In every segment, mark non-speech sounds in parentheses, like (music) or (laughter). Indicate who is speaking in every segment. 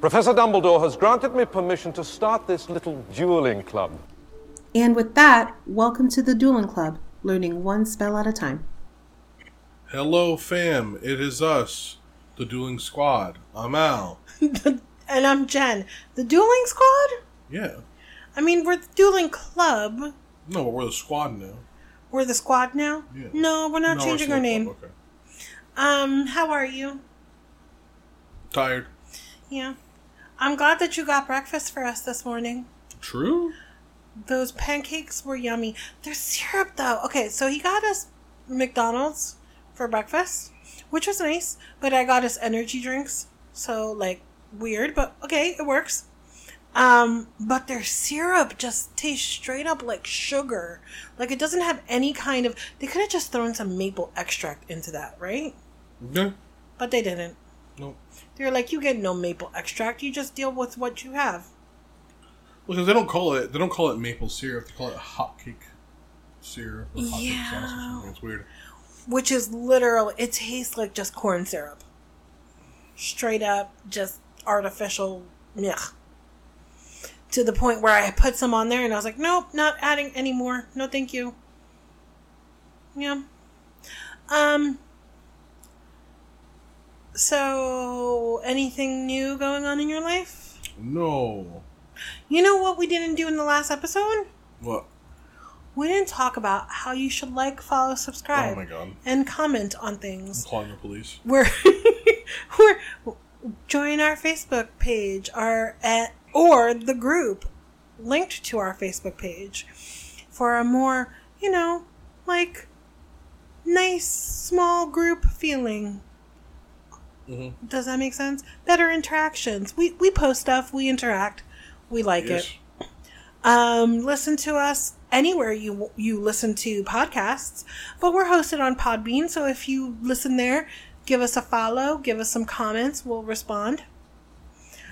Speaker 1: Professor Dumbledore has granted me permission to start this little dueling club.
Speaker 2: And with that, welcome to the Dueling Club, learning one spell at a time.
Speaker 3: Hello, fam. It is us, the Dueling Squad. I'm Al. (laughs)
Speaker 4: and I'm Jen. The dueling squad?
Speaker 3: Yeah.
Speaker 4: I mean, we're the dueling club.
Speaker 3: No, but we're the squad now.
Speaker 4: We're the squad now?
Speaker 3: Yeah.
Speaker 4: No, we're not
Speaker 3: No,
Speaker 4: changing
Speaker 3: still
Speaker 4: our name.
Speaker 3: club, Okay.
Speaker 4: Um, how are you?
Speaker 3: Tired.
Speaker 4: Yeah. I'm glad that you got breakfast for us this morning.
Speaker 3: True.
Speaker 4: Those pancakes were yummy. They're syrup though. Okay, so he got us McDonald's for breakfast, which was nice, but I got us energy drinks. So like weird, but okay, it works. Um, but their syrup just tastes straight up like sugar. Like it doesn't have any kind of they could have just thrown some maple extract into that, right?
Speaker 3: Yeah.
Speaker 4: But they didn't.
Speaker 3: No.
Speaker 4: They're like, you get no maple extract, you just deal with what you have.
Speaker 3: Because they don't call it they don't call it maple syrup. They call it hotcake syrup or hotcake
Speaker 4: Yeah.
Speaker 3: sauce or something. It's weird.
Speaker 4: which is literal it tastes like just corn syrup straight up just artificial yeah to the point where i put some on there and i was like nope not adding any more no thank you yeah um so anything new going on in your life
Speaker 3: No.
Speaker 4: you know what we didn't do in the last episode
Speaker 3: What?
Speaker 4: we didn't talk about how you should like follow subscribe
Speaker 3: Oh my god.
Speaker 4: and comment on
Speaker 3: I'm
Speaker 4: things
Speaker 3: calling the police.
Speaker 4: we're (laughs) we're join our Facebook page our at or the group linked to our Facebook page for a more you know like nice small group feeling.
Speaker 3: Mhm.
Speaker 4: Does that make sense? Better interactions. We we post stuff. We interact. We like
Speaker 3: Yes.
Speaker 4: it. Um, listen to us anywhere you you listen to podcasts, but we're hosted on Podbean. So if you listen there, give us a follow, give us some comments. We'll respond.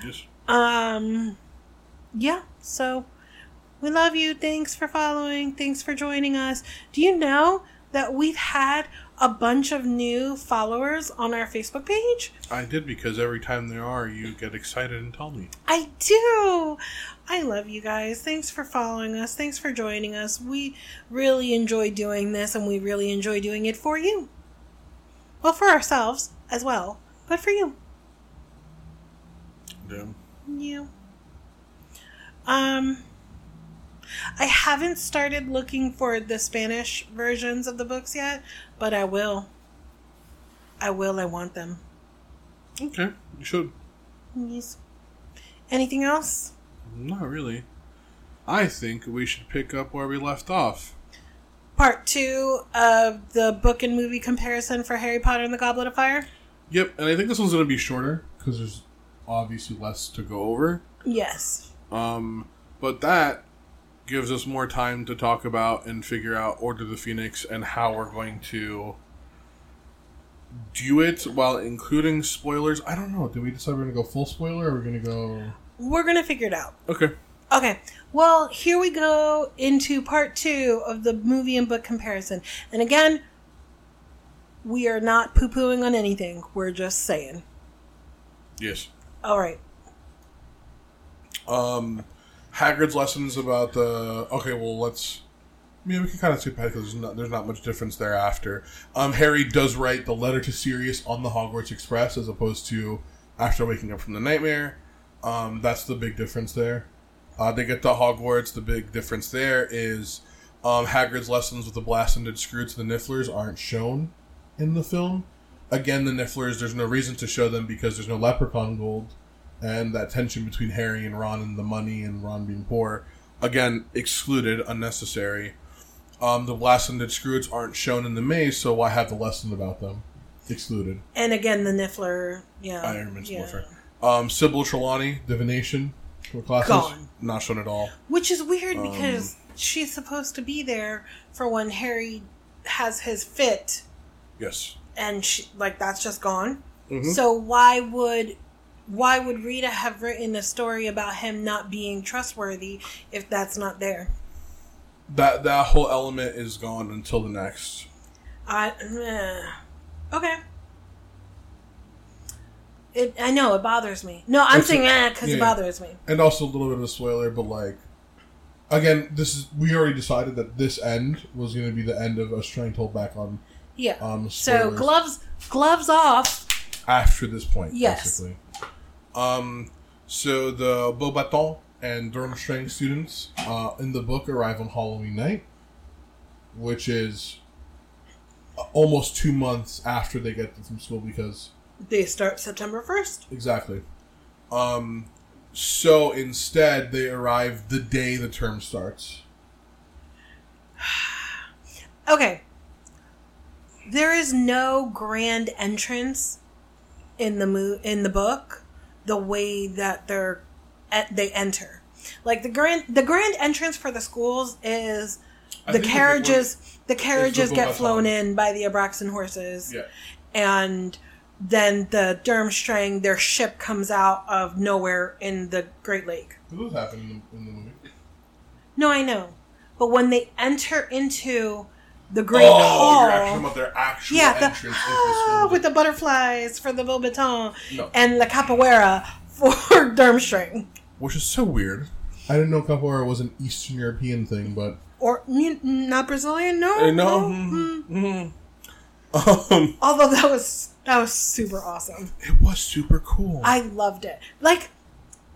Speaker 3: Yes.
Speaker 4: Um, yeah. So we love you. Thanks for following. Thanks for joining us. Do you know that we've had a bunch of new followers on our Facebook page?
Speaker 3: I did because every time there are, you get excited and tell me.
Speaker 4: I do. I love you guys. Thanks for following us. Thanks for joining us. We really enjoy doing this and we really enjoy doing it for you. Well, for ourselves as well, but for you.
Speaker 3: Damn.
Speaker 4: Yeah. Um I haven't started looking for the Spanish versions of the books yet, but I will. I will. I want them.
Speaker 3: Okay. You should.
Speaker 4: Yes. Anything else?
Speaker 3: Not really. I think we should pick up where we left off.
Speaker 4: Part two of the book and movie comparison for Harry Potter and the Goblet of Fire?
Speaker 3: Yep, and I think this one's going to be shorter because there's obviously less to go over.
Speaker 4: Yes.
Speaker 3: Um, but that gives us more time to talk about and figure out Order of the Phoenix and how we're going to do it while including spoilers. I don't know. Did we decide we're going to go full spoiler or we're going to go.
Speaker 4: We're going to figure it out.
Speaker 3: Okay.
Speaker 4: Okay. Well, here we go into part two of the movie and book comparison. And again, we are not poo pooing on anything. We're just saying.
Speaker 3: Yes.
Speaker 4: All right.
Speaker 3: Um, Hagrid's lessons about the. Okay, well, let's. Yeah, we can kind of ahead because there's not, there's not much difference thereafter. Um, Harry does write the letter to Sirius on the Hogwarts Express as opposed to after waking up from the nightmare. Um, that's the big difference there. Uh, they get to Hogwarts. The big difference there is um, Hagrid's lessons with the Blasted Skrewts and the Nifflers aren't shown in the film. Again, the Nifflers, there's no reason to show them because there's no leprechaun gold. And that tension between Harry and Ron and the money and Ron being poor, again, excluded, unnecessary. Um, the Blasted Skrewts aren't shown in the maze, so why have the lesson about them? Excluded.
Speaker 4: And again, the Niffler. Yeah.
Speaker 3: Iron Man's
Speaker 4: yeah.
Speaker 3: Warfare. Um, Sybil Trelawney, Divination, for classes,
Speaker 4: Gone.
Speaker 3: not shown at all.
Speaker 4: Which is weird
Speaker 3: Um,
Speaker 4: because she's supposed to be there for when Harry has his fit,
Speaker 3: Yes.
Speaker 4: and she, like that's just gone.
Speaker 3: Mhm.
Speaker 4: So why would why would Rita have written a story about him not being trustworthy if that's not there?
Speaker 3: That that whole element is gone until the next.
Speaker 4: I eh. okay. It, I know it bothers me. No, I'm
Speaker 3: It's
Speaker 4: saying eh because
Speaker 3: yeah.
Speaker 4: it bothers me.
Speaker 3: and also a little bit of a spoiler, but like, again, this is we already decided that this end was going to be the end of us trying to hold back on
Speaker 4: Yeah.
Speaker 3: um.
Speaker 4: so gloves, gloves off.
Speaker 3: after this point,
Speaker 4: Yes.
Speaker 3: basically. Um, so the Beaubaton and Durmstrang students uh, in the book arrive on Halloween night, which is uh, almost two months after they get from school because
Speaker 4: They start September first.
Speaker 3: exactly. Um, so instead, they arrive the day the term starts. (sighs)
Speaker 4: Okay. There is no grand entrance in the mo- in the book the way that they're they enter. Like the grand the grand entrance for the schools is the
Speaker 3: think the big
Speaker 4: carriages the carriages get flown in by the Abraxan horses.
Speaker 3: Yeah.
Speaker 4: And then the Durmstrang, their ship comes out of nowhere in the Great Lake.
Speaker 3: What happened in the, in the movie?
Speaker 4: No, I know. But when they enter into the Great
Speaker 3: oh,
Speaker 4: Hall,
Speaker 3: you're actually about their actual
Speaker 4: yeah, the,
Speaker 3: entrance
Speaker 4: ah, with the butterflies for the Beaubaton
Speaker 3: No.
Speaker 4: and the capoeira for (laughs) Durmstrang.
Speaker 3: Which is so weird. I didn't know capoeira was an Eastern European thing, but
Speaker 4: Or mm, not Brazilian, no,
Speaker 3: Uh, no.
Speaker 4: no, mm.
Speaker 3: um,
Speaker 4: Although that was that was super awesome.
Speaker 3: it was super cool.
Speaker 4: I loved it. Like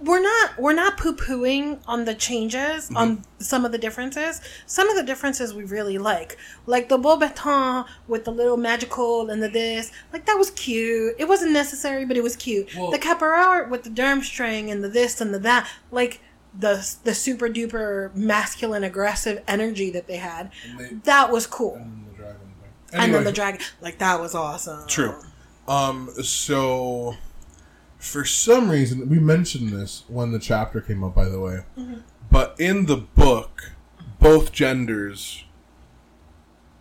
Speaker 4: we're not we're not poo pooing on the changes
Speaker 3: Mm-hmm.
Speaker 4: on some of the differences. Some of the differences we really like, like the Beaubaton with the little magical and the this. Like that was cute. It wasn't necessary, but it was cute.
Speaker 3: Well-
Speaker 4: the capoeira with the Durmstrang and the this and the that. Like the the super duper masculine aggressive energy that they had.
Speaker 3: They-
Speaker 4: That was cool.
Speaker 3: and the dragon thing.
Speaker 4: And then the dragon, like that was awesome.
Speaker 3: True. Um, so for some reason we mentioned this when the chapter came up, by the way.
Speaker 4: Mm-hmm.
Speaker 3: But in the book, both genders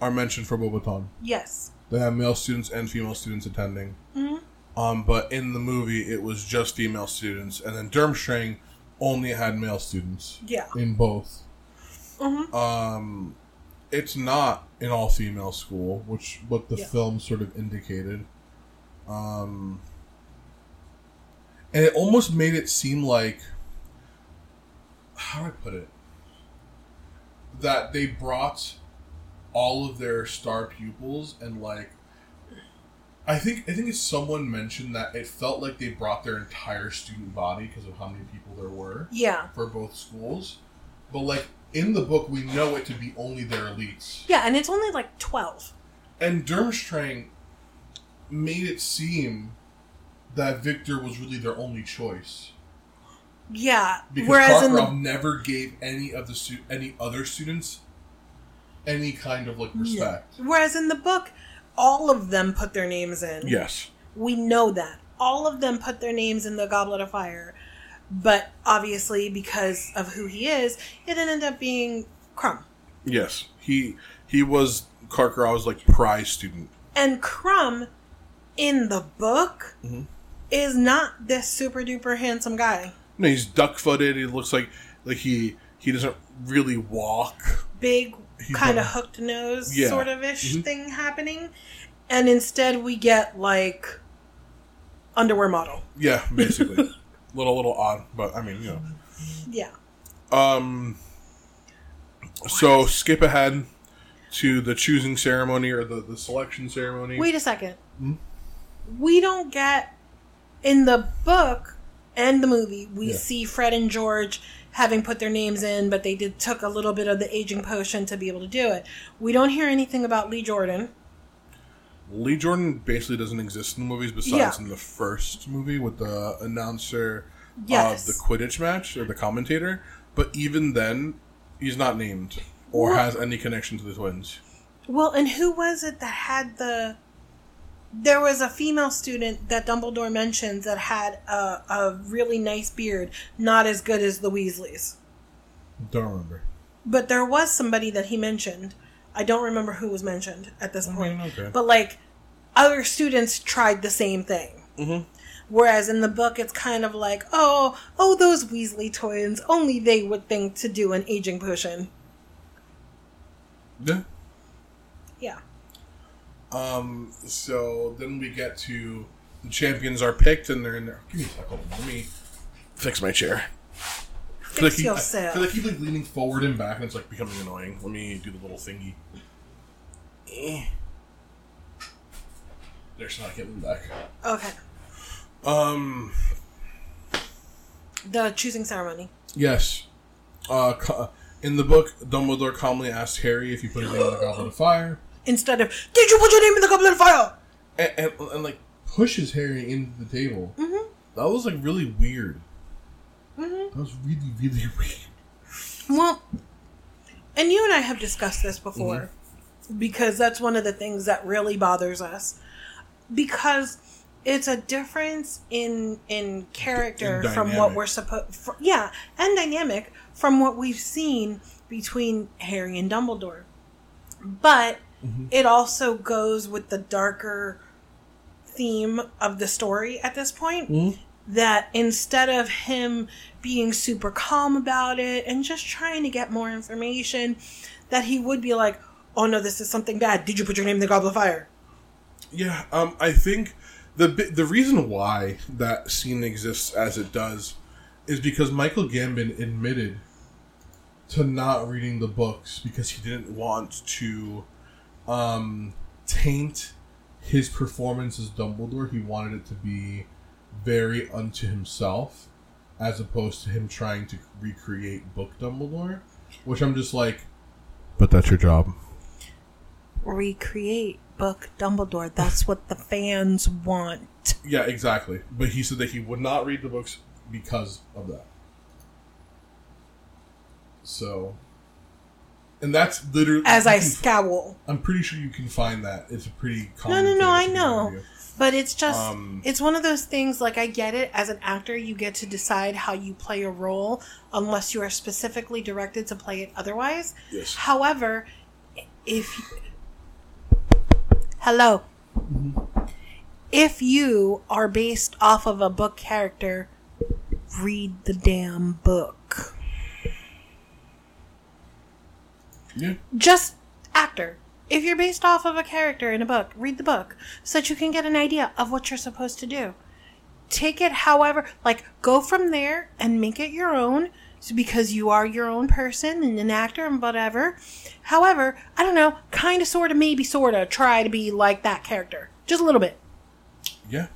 Speaker 3: are mentioned for Bobaton.
Speaker 4: Yes.
Speaker 3: They have male students and female students attending.
Speaker 4: Mhm.
Speaker 3: Um, but in the movie, it was just female students, and then Durmstrang only had male students
Speaker 4: Yeah.
Speaker 3: in both.
Speaker 4: Mhm.
Speaker 3: Um, it's not an all female school, which what the
Speaker 4: Yeah.
Speaker 3: film sort of indicated. Um, and it almost made it seem like how do I put it? That they brought all of their star pupils and like I think I think it's someone mentioned that it felt like they brought their entire student body because of how many people there were
Speaker 4: Yeah.
Speaker 3: for both schools. But like in the book, we know it to be only their elites.
Speaker 4: Yeah, and it's only like 12.
Speaker 3: And Durmstrang made it seem that Victor was really their only choice
Speaker 4: Yeah.
Speaker 3: because
Speaker 4: Whereas in the
Speaker 3: never gave any of the stu- any other students any kind of like respect.
Speaker 4: whereas in the book, all of them put their names in.
Speaker 3: Yes.
Speaker 4: We know that. All of them put their names in the Goblet of Fire. But obviously because of who he is, it ended up being Krum.
Speaker 3: Yes. He he was Karkaroff's like prize student.
Speaker 4: And Krum in the book
Speaker 3: Mhm.
Speaker 4: Is not this super duper handsome guy.
Speaker 3: No, he's duck footed. He looks like like he he doesn't really walk.
Speaker 4: Big kind of hooked nose
Speaker 3: Yeah.
Speaker 4: sort of ish
Speaker 3: Mhm.
Speaker 4: thing happening. And instead we get like underwear model.
Speaker 3: Yeah, (laughs) basically. little little odd, but I mean, you know.
Speaker 4: Yeah.
Speaker 3: Um. So skip ahead to the choosing ceremony or the, the selection ceremony.
Speaker 4: Wait a second.
Speaker 3: Hmm?
Speaker 4: We don't get in the book and the movie. We
Speaker 3: Yeah.
Speaker 4: see Fred and George having put their names in, but they did took a little bit of the aging potion to be able to do it. We don't hear anything about Lee Jordan.
Speaker 3: Lee Jordan basically doesn't exist in the movies besides
Speaker 4: Yeah.
Speaker 3: in the first movie with the announcer
Speaker 4: Yes.
Speaker 3: of the Quidditch match or the commentator. But even then, he's not named or
Speaker 4: Well-
Speaker 3: has any connection to the twins.
Speaker 4: Well, and who was it that had the? There was a female student that Dumbledore mentions that had a, a really nice beard, not as good as the Weasleys.
Speaker 3: Don't remember.
Speaker 4: But there was somebody that he mentioned. I don't remember who was mentioned at this point.
Speaker 3: mean, okay.
Speaker 4: But like other students tried the same thing.
Speaker 3: Mhm.
Speaker 4: Whereas in the book, it's kind of like, oh, oh, those Weasley twins, only they would think to do an aging potion.
Speaker 3: Yeah.
Speaker 4: Yeah.
Speaker 3: Um. So then we get to the champions are picked and they're in there. Give me a second. Let me fix my chair.
Speaker 4: Fix
Speaker 3: I
Speaker 4: yourself.
Speaker 3: feel like keep like leaning forward and back, and it's like becoming annoying. Let me do the little thingy. Eh. There's not getting back.
Speaker 4: Okay.
Speaker 3: Um.
Speaker 4: The choosing ceremony.
Speaker 3: Yes. Uh, in the book, Dumbledore calmly asked Harry if he put his name in the Goblet of Fire,
Speaker 4: Instead of, did you put your name in the goblet of fire?
Speaker 3: and, and, and like pushes Harry into the table. Mm-hmm. That was like really weird. Mm-hmm. That was really really (laughs) weird.
Speaker 4: Well, and you and I have discussed this before because that's one of the things that really bothers us because it's a difference in in character
Speaker 3: In
Speaker 4: from what we're supposed yeah and dynamic from what we've seen between Harry and Dumbledore but it also goes with the darker theme of the story at this point that instead of him being super calm about it and just trying to get more information that he would be like oh no this is something bad. Did you put your name in the goblet of fire?
Speaker 3: Yeah, um, I think the the reason why that scene exists as it does is because Michael Gambon admitted to not reading the books because he didn't want to um, taint his performance as Dumbledore. He wanted it to be very unto himself, as opposed to him trying to recreate book Dumbledore. Which I'm just like, but that's your job.
Speaker 4: recreate book dumbledore that's what the fans want
Speaker 3: Yeah, exactly. But he said that he would not read the books because of that. So, and that's literally
Speaker 4: as i scowl.
Speaker 3: I'm pretty sure you can find that. It's a pretty
Speaker 4: no
Speaker 3: common.
Speaker 4: no
Speaker 3: thing
Speaker 4: no i know. but it's just
Speaker 3: Um,
Speaker 4: it's one of those things like i get it. As an actor you get to decide how you play a role unless you are specifically directed to play it otherwise.
Speaker 3: Yes.
Speaker 4: however if hello. If you are based off of a book character read the damn book
Speaker 3: Yeah.
Speaker 4: just actor. If you're based off of a character in a book, read the book so that you can get an idea of what you're supposed to do. Take it however, like go from there and make it your own so because you are your own person and an actor and whatever. However, I don't know, kind of, sort of, maybe, sort of try to be like that character. Just a little bit.
Speaker 3: Yeah.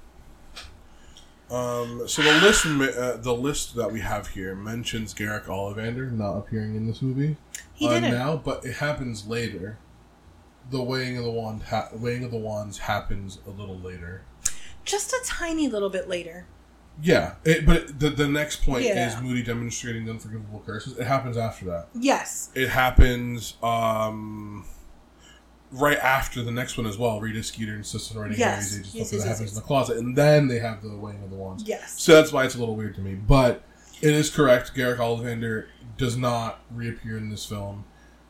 Speaker 3: Um, so the list, uh, the list that we have here mentions Garrick Ollivander not appearing in this movie.
Speaker 4: He
Speaker 3: uh,
Speaker 4: didn't.
Speaker 3: now, but it happens later. The weighing of the wand, ha- weighing of the wands happens a little later.
Speaker 4: Just a tiny little bit later.
Speaker 3: Yeah, it, but it, the the next point
Speaker 4: Yeah.
Speaker 3: is Moody demonstrating the unforgivable curses. It happens after that.
Speaker 4: Yes.
Speaker 3: It happens um, right after the next one as well. Rita Skeeter insists on writing
Speaker 4: Yes.
Speaker 3: Harry's age and stuff
Speaker 4: Yes,
Speaker 3: that
Speaker 4: yes, yes,
Speaker 3: happens
Speaker 4: yes.
Speaker 3: in the closet, and then they have the weighing of the wands.
Speaker 4: Yes.
Speaker 3: So that's why it's a little weird to me. But it is correct. Garrick Ollivander does not reappear in this film,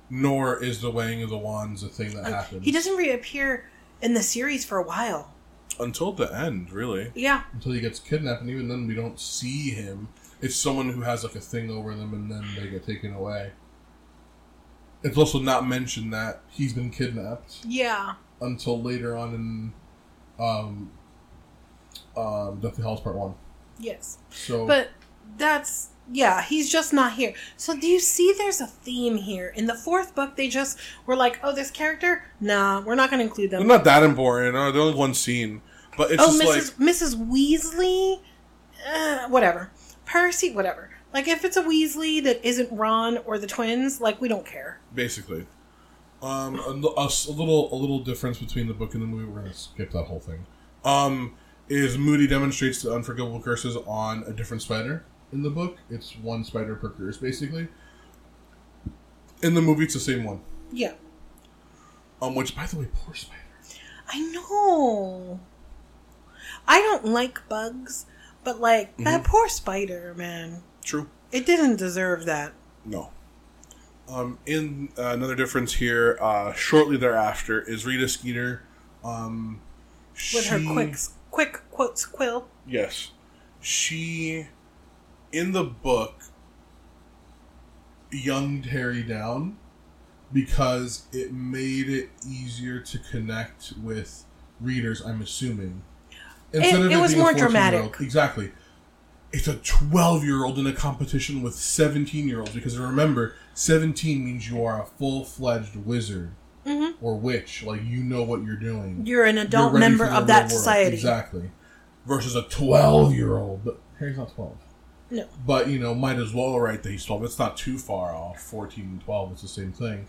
Speaker 3: nor is the weighing of the wands a thing that happens
Speaker 4: He doesn't reappear in the series for a while.
Speaker 3: until the end, really.
Speaker 4: Yeah.
Speaker 3: Until he gets kidnapped, and even then we don't see him. It's someone who has like a thing over them, and then they get taken away. It's also not mentioned that he's been kidnapped
Speaker 4: Yeah.
Speaker 3: until later on in um, um, Deathly Hallows Part One.
Speaker 4: Yes.
Speaker 3: So,
Speaker 4: But that's yeah, he's just not here. So do you see there's a theme here? In the fourth book they just were like, "Oh, this character? Nah, we're not going to include
Speaker 3: they're
Speaker 4: them."
Speaker 3: not that important. Uh, They're only one scene, but it's
Speaker 4: oh,
Speaker 3: just
Speaker 4: Mrs.
Speaker 3: like
Speaker 4: Mrs. Weasley? Uh, whatever. Percy, whatever. Like if it's a Weasley that isn't Ron or the twins, like we don't care.
Speaker 3: basically. Um, a, a a little a little difference between the book and the movie. We're gonna skip that whole thing. Um, is Moody demonstrates the unforgivable curses on a different spider in the book. It's one spider per curse, basically. In the movie, it's the same one.
Speaker 4: Yeah.
Speaker 3: Um, which, by the way, poor spider.
Speaker 4: I know. I don't like bugs, but like that poor spider, man.
Speaker 3: True.
Speaker 4: It didn't deserve that.
Speaker 3: No. Um, in uh, another difference here, uh, shortly thereafter is Rita Skeeter. Um,
Speaker 4: With her quick quick quotes quill.
Speaker 3: Yes. She, in the book, young Terry down because it made it easier to connect with readers, I'm assuming. Instead
Speaker 4: It-
Speaker 3: of
Speaker 4: it was
Speaker 3: being
Speaker 4: more dramatic.
Speaker 3: Exactly. It's a 12 year old in a competition with 17 year olds because remember, 17 means you are a full fledged wizard or witch. Like, you know what you're doing.
Speaker 4: Mm-hmm. You're an
Speaker 3: You're
Speaker 4: adult member of that
Speaker 3: world.
Speaker 4: society.
Speaker 3: Exactly. Versus a 12 year old. But Harry's not 12.
Speaker 4: No.
Speaker 3: But, you know, might as well write that he's 12. It's not too far off. 14 and 12, it's the same thing.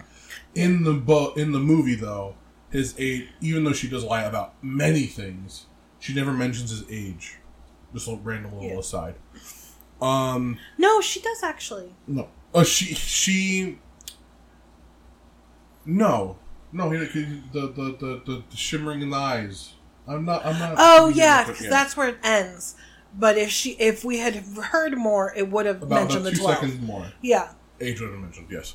Speaker 3: In the book, in the movie, though, his age, even though she does lie about many things, she never mentions his age. Just a random little
Speaker 4: Yeah.
Speaker 3: aside. Um,
Speaker 4: No, she does actually.
Speaker 3: no. Oh, she, she, no. No, he, he, the, the, the, the, shimmering in the eyes. I'm not, I'm not.
Speaker 4: Oh yeah, because that's where it ends. But if she, if we had heard more, it would have
Speaker 3: about,
Speaker 4: mentioned the
Speaker 3: two
Speaker 4: twelve.
Speaker 3: seconds more.
Speaker 4: Yeah.
Speaker 3: Age would have mentioned, yes.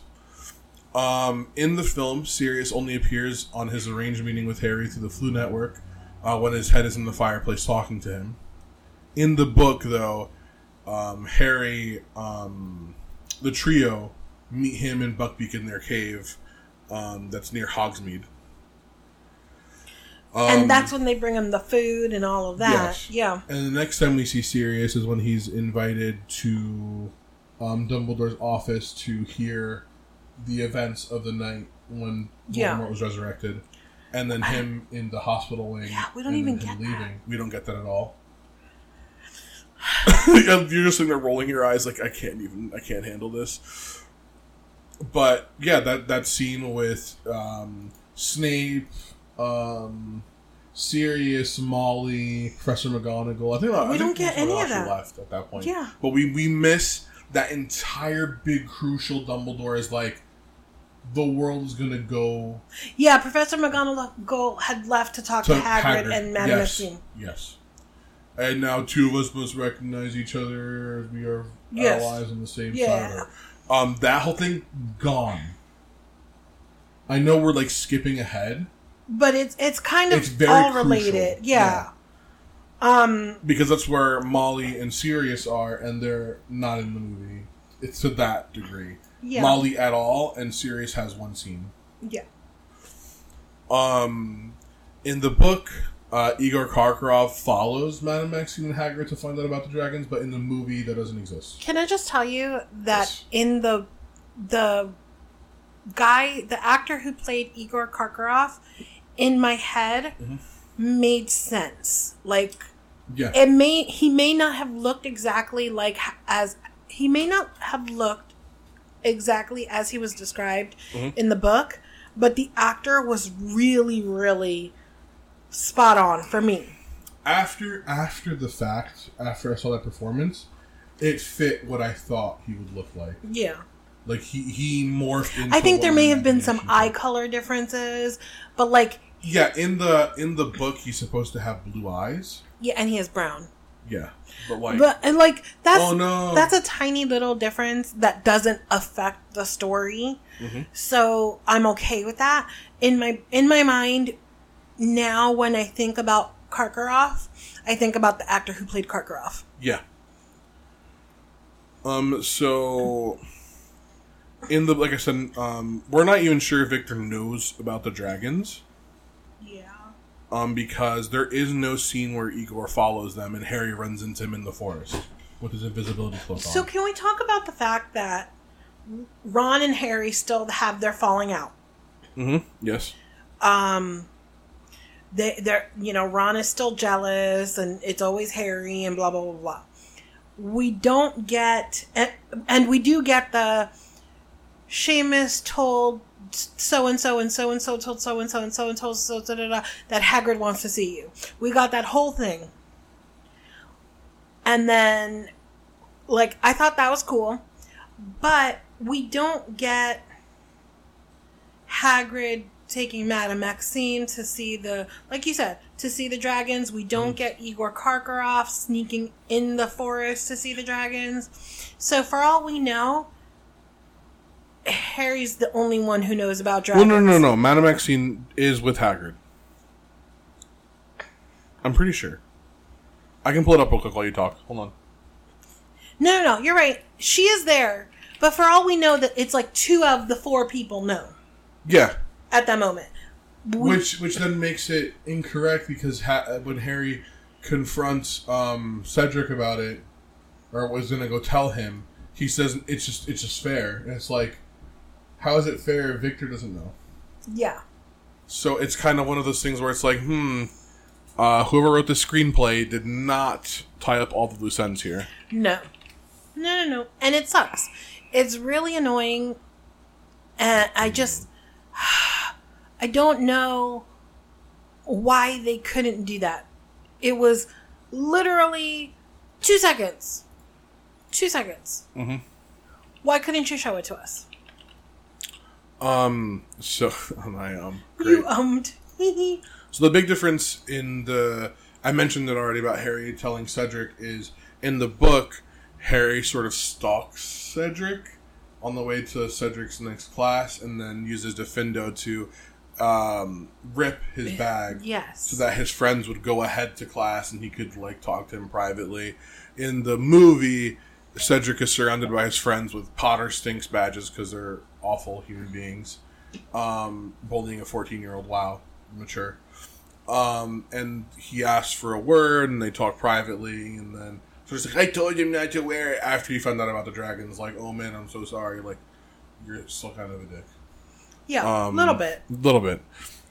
Speaker 3: Um, in the film, Sirius only appears on his arranged meeting with Harry through the Floo Network uh, when his head is in the fireplace talking to him. In the book, though, um, Harry, um, the trio, meet him and Buckbeak in their cave um, that's near Hogsmeade. Um,
Speaker 4: and that's when they bring him the food and all of that.
Speaker 3: Yes.
Speaker 4: Yeah.
Speaker 3: And the next time we see Sirius is when he's invited to um, Dumbledore's office to hear the events of the night when
Speaker 4: Yeah.
Speaker 3: Voldemort was resurrected, and then him in the hospital wing.
Speaker 4: Yeah, we don't
Speaker 3: and
Speaker 4: even get that.
Speaker 3: We don't get that at all. (laughs) You're just sitting there rolling your eyes like I can't even I can't handle this. But yeah, that that scene with um, Snape, um, Sirius, Molly, Professor McGonagall. I think I
Speaker 4: We
Speaker 3: think
Speaker 4: don't get any of that.
Speaker 3: left at that point.
Speaker 4: Yeah.
Speaker 3: but we we miss that entire big crucial Dumbledore is like the world is gonna go
Speaker 4: Yeah, Professor McGonagall had left to talk to, Hagrid, and Madame
Speaker 3: yes. Yes. And now two of us must recognize each other as we are
Speaker 4: Yes.
Speaker 3: allies on the same
Speaker 4: Yeah.
Speaker 3: side. Um, that whole thing gone. I know we're like skipping ahead
Speaker 4: But it's it's kind of
Speaker 3: It's
Speaker 4: all
Speaker 3: crucial.
Speaker 4: related. Yeah. Um
Speaker 3: because that's where Molly and Sirius are, and they're not in the movie. It's to that degree.
Speaker 4: Yeah.
Speaker 3: Molly at all, and Sirius has one scene.
Speaker 4: yeah.
Speaker 3: Um, in the book, uh, Igor Karkaroff follows Madame Maxine and Hagrid to find out about the dragons, but in the movie, that doesn't exist.
Speaker 4: Can I just tell you that
Speaker 3: Yes.
Speaker 4: in the the guy, the actor who played Igor Karkaroff, in my head
Speaker 3: Mm-hmm.
Speaker 4: made sense. Like
Speaker 3: Yeah,
Speaker 4: it may he may not have looked exactly like as he may not have looked exactly as he was described
Speaker 3: Mm-hmm.
Speaker 4: in the book, but the actor was really really spot on for me.
Speaker 3: after after the fact, after I saw that performance, it fit what I thought he would look like.
Speaker 4: Yeah.
Speaker 3: Like he he morphed into.
Speaker 4: I think there may have been some eye color differences, but like
Speaker 3: Yeah, in the in the book, he's supposed to have blue eyes.
Speaker 4: yeah, and he has brown.
Speaker 3: Yeah, but like
Speaker 4: But and like that's
Speaker 3: Oh, no.
Speaker 4: that's a tiny little difference that doesn't affect the story.
Speaker 3: Mm-hmm.
Speaker 4: So I'm okay with that. In my in my mind now when I think about Karkaroff, I think about the actor who played Karkaroff.
Speaker 3: Yeah. Um. So, in the like I said, um, we're not even sure if Victor knows about the dragons. Um, because there is no scene where Igor follows them and Harry runs into him in the forest with his invisibility cloak
Speaker 4: So
Speaker 3: on.
Speaker 4: can we talk about the fact that Ron and Harry still have their falling out?
Speaker 3: Mm-hmm. Yes.
Speaker 4: um they they're you know ron is still jealous and it's always harry and blah blah blah blah we don't get and, and we do get the Seamus told so and so and so and so told so and so and so and told so da, da, da, that Hagrid wants to see you. We got that whole thing. And then like I thought that was cool, but we don't get Hagrid taking Madame Maxine to see the, like you said, to see the dragons. We don't mm-hmm. get Igor Karkaroff sneaking in the forest to see the dragons. So for all we know, Harry's the only one who knows about
Speaker 3: Well,
Speaker 4: dragons.
Speaker 3: no, no, no. Madame Maxine is with Hagrid. I'm pretty sure. I can pull it up real quick while you talk. Hold on.
Speaker 4: No, no, no, you're right. She is there, but for all we know, that it's like two of the four people know
Speaker 3: Yeah,
Speaker 4: at that moment. We-
Speaker 3: which which then makes it incorrect because ha- when Harry confronts um, Cedric about it, or was gonna go tell him, he says it's just it's just fair. And it's like, how is it fair? if Victor doesn't know.
Speaker 4: Yeah.
Speaker 3: So it's kind of one of those things where it's like, hmm, uh, whoever wrote the screenplay did not tie up all the loose ends here.
Speaker 4: No. No, no, no. And it sucks. It's really annoying. And I just. (sighs) I don't know why they couldn't do that. It was literally two seconds. Two seconds. Mm-hmm. Why couldn't you show it to us?
Speaker 3: Um. So (laughs) I um.
Speaker 4: You ummed. (laughs)
Speaker 3: So the big difference in the I mentioned it already about Harry telling Cedric is in the book Harry sort of stalks Cedric on the way to Cedric's next class and then uses Diffindo to um, rip his bag
Speaker 4: yes.
Speaker 3: so that his friends would go ahead to class and he could like talk to him privately. In the movie, Cedric is surrounded by his friends with Potter stinks badges because they're awful human beings. Um, bullying a fourteen-year-old. Wow, mature. Um, and he asks for a word, and they talk privately, and then so he's like, "I told him not to wear it." After he found out about the dragons, like, "Oh man, I'm so sorry." Like, you're still kind of a dick.
Speaker 4: Yeah, a
Speaker 3: Um,
Speaker 4: little bit.
Speaker 3: A little bit.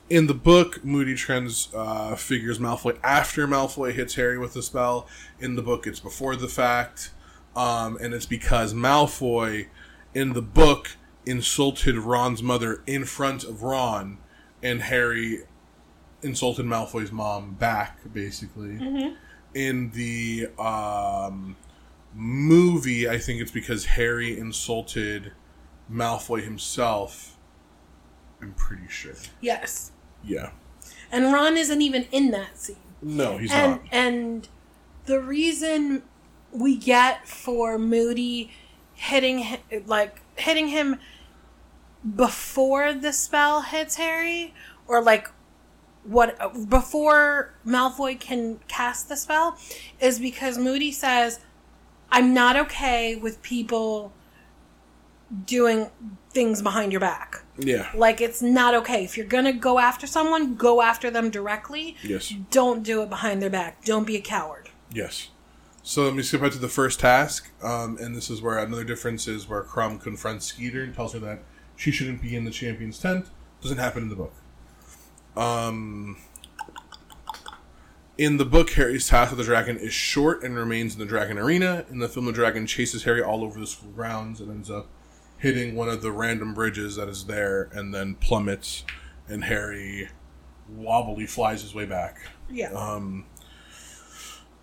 Speaker 3: In the book, Moody Trends uh, figures Malfoy after Malfoy hits Harry with the spell. In the book, it's before the fact, um, and it's because Malfoy, in the book, insulted Ron's mother in front of Ron, and Harry insulted Malfoy's mom back, basically. In the um, movie, I think it's because Harry insulted Malfoy himself. I'm pretty sure.
Speaker 4: Yes.
Speaker 3: Yeah.
Speaker 4: And Ron isn't even in that scene.
Speaker 3: No, he's
Speaker 4: and
Speaker 3: not.
Speaker 4: and the reason we get for Moody hitting like hitting him before the spell hits Harry or like what before Malfoy can cast the spell is because Moody says I'm not okay with people doing things behind your back.
Speaker 3: Yeah.
Speaker 4: Like it's not okay. If you're gonna go after someone, go after them directly.
Speaker 3: Yes.
Speaker 4: Don't do it behind their back. Don't be a coward.
Speaker 3: Yes. So let me skip back to the first task, um, and this is where another difference is where Krum confronts Skeeter and tells her that she shouldn't be in the champion's tent. Doesn't happen in the book. Um, in the book, Harry's task with the dragon is short and remains in the dragon arena. In the film, the dragon chases Harry all over the school grounds and ends up hitting one of the random bridges that is there, and then plummets, and Harry wobbly flies his way back.
Speaker 4: Yeah.
Speaker 3: Um,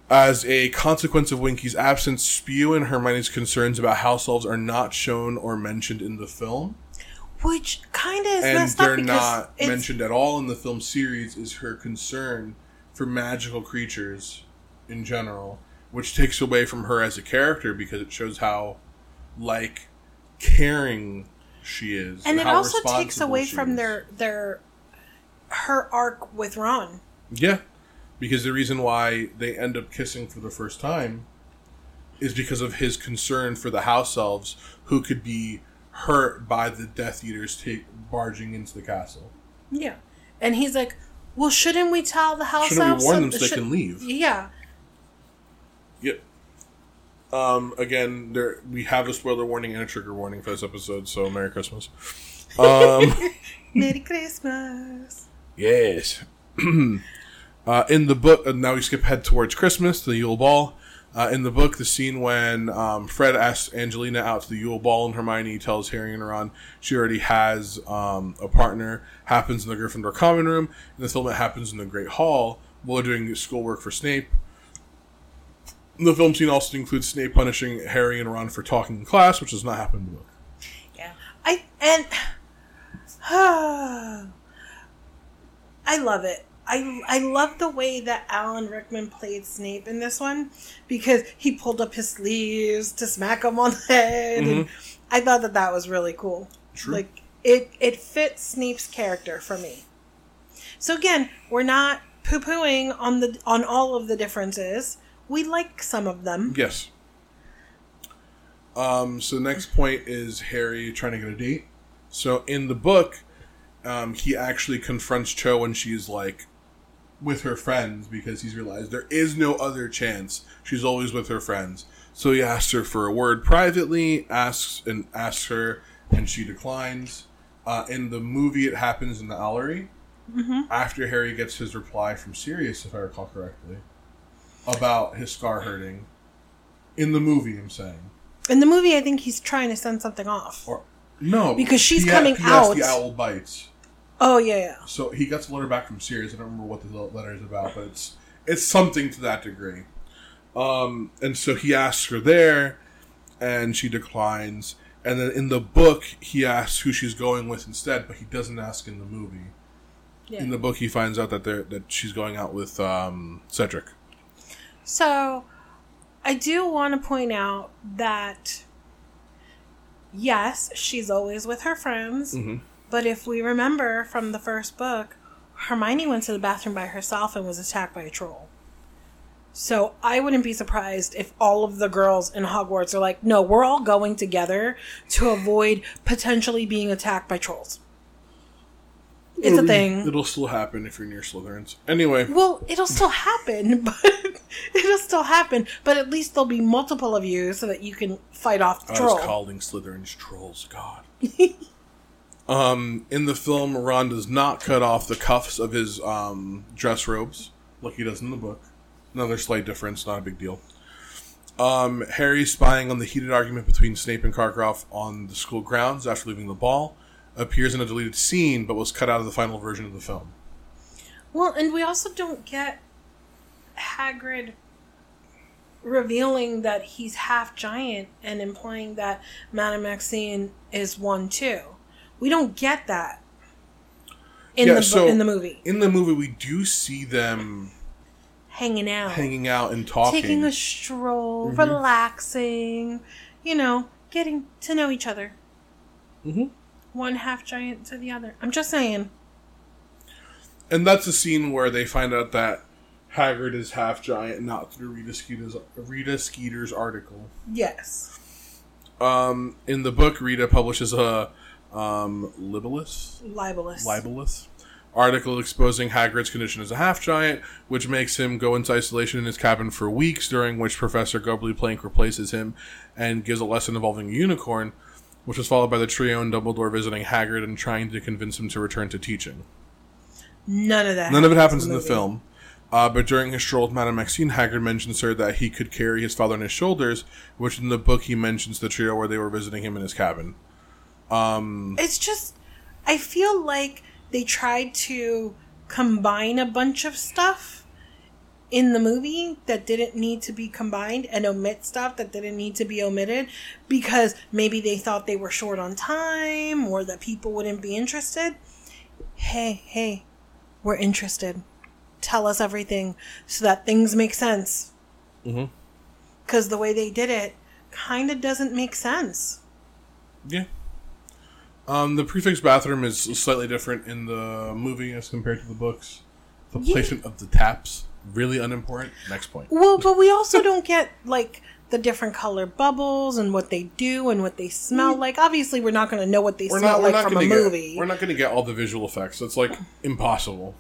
Speaker 3: as a consequence of Winky's absence, Spew and Hermione's concerns about house elves are not shown or mentioned in the film,
Speaker 4: Which kind of is
Speaker 3: and
Speaker 4: messed
Speaker 3: they're
Speaker 4: because
Speaker 3: not
Speaker 4: it's,
Speaker 3: mentioned at all in the film series. Is her concern for magical creatures in general, which takes away from her as a character because it shows how like caring she is,
Speaker 4: and it
Speaker 3: how
Speaker 4: also takes away from
Speaker 3: is.
Speaker 4: their their her arc with Ron.
Speaker 3: Yeah, because the reason why they end up kissing for the first time is because of his concern for the house elves who could be hurt by the Death Eaters take barging into the castle.
Speaker 4: Yeah, and he's like, "Well, shouldn't we tell the house
Speaker 3: Shouldn't we
Speaker 4: elves
Speaker 3: warn
Speaker 4: so-
Speaker 3: them so they
Speaker 4: should-
Speaker 3: can leave?
Speaker 4: Yeah,
Speaker 3: Yep. Um. Again, there we have a spoiler warning and a trigger warning for this episode. So Merry Christmas. (laughs) Um.
Speaker 4: Merry Christmas.
Speaker 3: Yes. (clears throat) uh, in the book, now we skip head towards Christmas, the Yule Ball. Uh, in the book, the scene when um, Fred asks Angelina out to the Yule Ball and Hermione tells Harry and Ron she already has um, a partner happens in the Gryffindor common room. In the film, it happens in the Great Hall while doing schoolwork for Snape. The film scene also includes Snape punishing Harry and Ron for talking in class, which does not happen in the book.
Speaker 4: Yeah, I and (sighs) I love it. I I love the way that Alan Rickman played Snape in this one because he pulled up his sleeves to smack him on the head, and I thought that that was really cool.
Speaker 3: True.
Speaker 4: Like it it fits Snape's character for me. So again, we're not poo pooing on the on all of the differences. We like some of them.
Speaker 3: Yes. Um, so the next point is Harry trying to get a date. So in the book, um, he actually confronts Cho when she's like with her friends because he's realized there is no other chance. She's always with her friends. So he asks her for a word privately, asks and asks her, and she declines. Uh, in the movie, it happens in the Owlery after Harry gets his reply from Sirius, if I recall correctly, about his scar hurting. In the movie, I'm saying.
Speaker 4: In the movie, I think he's trying to send something off.
Speaker 3: Or no,
Speaker 4: Because she's
Speaker 3: P-
Speaker 4: coming
Speaker 3: P.S.
Speaker 4: out.
Speaker 3: The owl bites.
Speaker 4: Oh yeah, yeah.
Speaker 3: So he gets a letter back from Sirius. I don't remember what the letter is about, but it's it's something to that degree. Um, and so he asks her there, and she declines. And then in the book, he asks who she's going with instead, but he doesn't ask in the movie.
Speaker 4: Yeah.
Speaker 3: In the book, he finds out that they're that she's going out with um, Cedric.
Speaker 4: So, I do want to point out that yes, she's always with her friends,
Speaker 3: Mhm.
Speaker 4: But if we remember from the first book, Hermione went to the bathroom by herself and was attacked by a troll. So I wouldn't be surprised if all of the girls in Hogwarts are like, no, we're all going together to avoid potentially being attacked by trolls. It's a thing.
Speaker 3: It'll still happen if you're near Slytherins. Anyway,
Speaker 4: Well, it'll still happen, (laughs) but it'll still happen. But at least there'll be multiple of you so that you can fight off the
Speaker 3: I
Speaker 4: troll.
Speaker 3: was calling Slytherins trolls. God. (laughs) um, in the film, Ron does not cut off the cuffs of his um, dress robes like he does in the book. Another slight difference, not a big deal. Um, Harry spying on the heated argument between Snape and Karkaroff on the school grounds after leaving the ball appears in a deleted scene, but was cut out of the final version of the film.
Speaker 4: Well, and we also don't get Hagrid revealing that he's half giant and implying that Madame Maxine is one too. We don't get that in the bo- in the movie.
Speaker 3: In the movie, we do see them
Speaker 4: Hanging out.
Speaker 3: hanging out and talking.
Speaker 4: taking a stroll,
Speaker 3: Mm-hmm.
Speaker 4: relaxing, you know, getting to know each other.
Speaker 3: Mhm.
Speaker 4: One half giant to the other. I'm just saying.
Speaker 3: And that's a scene where they find out that Hagrid is half giant, not through Rita Skeeter's, Rita Skeeter's article.
Speaker 4: Yes.
Speaker 3: Um, in the book, Rita publishes a um, libellous,
Speaker 4: Libelous.
Speaker 3: libellous article exposing Hagrid's condition as a half giant, which makes him go into isolation in his cabin for weeks, during which Professor Grubbly Plank replaces him and gives a lesson involving a unicorn, which was followed by the trio and Dumbledore visiting Hagrid and trying to convince him to return to teaching.
Speaker 4: None of that.
Speaker 3: None of it happens in the
Speaker 4: movie.
Speaker 3: film. Uh, but during his stroll with Madame Maxine, Hagrid mentions her that he could carry his father on his shoulders, which in the book he mentions the trio where they were visiting him in his cabin.
Speaker 4: Um, it's just, I feel like they tried to combine a bunch of stuff in the movie that didn't need to be combined and omit stuff that didn't need to be omitted because maybe they thought they were short on time or that people wouldn't be interested. Hey, hey, we're interested. Tell us everything so that things make sense.
Speaker 3: Mm-hmm.
Speaker 4: Because the way they did it kind of doesn't make sense.
Speaker 3: Yeah. Um, the prefects' bathroom is slightly different in the movie as compared to the books. The
Speaker 4: Yeah.
Speaker 3: placement of the taps really unimportant. Next point.
Speaker 4: Well, but we also (laughs) don't get like the different color bubbles and what they do and what they smell like. Obviously, we're not going to know what they
Speaker 3: We're
Speaker 4: smell
Speaker 3: not.
Speaker 4: Like from a
Speaker 3: get.
Speaker 4: movie.
Speaker 3: We're not going to get all the visual effects. It's like impossible.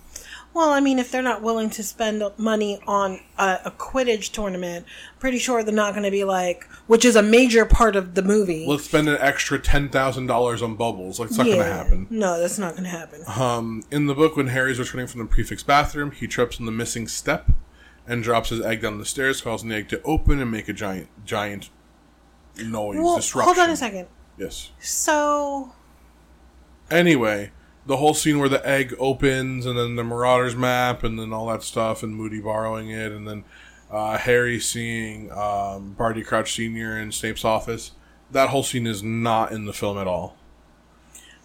Speaker 4: Well, I mean, if they're not willing to spend money on a, a Quidditch tournament, pretty sure they're not going to be like, which is a major part of the movie.
Speaker 3: Let's spend an extra ten thousand dollars on bubbles. Like it's not going to happen.
Speaker 4: No, that's not going to happen.
Speaker 3: Um, in the book, when Harry's returning from the prefects' bathroom, he trips on the missing step and drops his egg down the stairs, causing the egg to open and make a giant, giant noise
Speaker 4: well,
Speaker 3: disruption.
Speaker 4: hold on a second.
Speaker 3: Yes.
Speaker 4: So,
Speaker 3: Anyway, the whole scene where the egg opens and then the Marauders map and then all that stuff and Moody borrowing it and then uh, Harry seeing um, Barty Crouch Sr. in Snape's office. That whole scene is not in the film at all.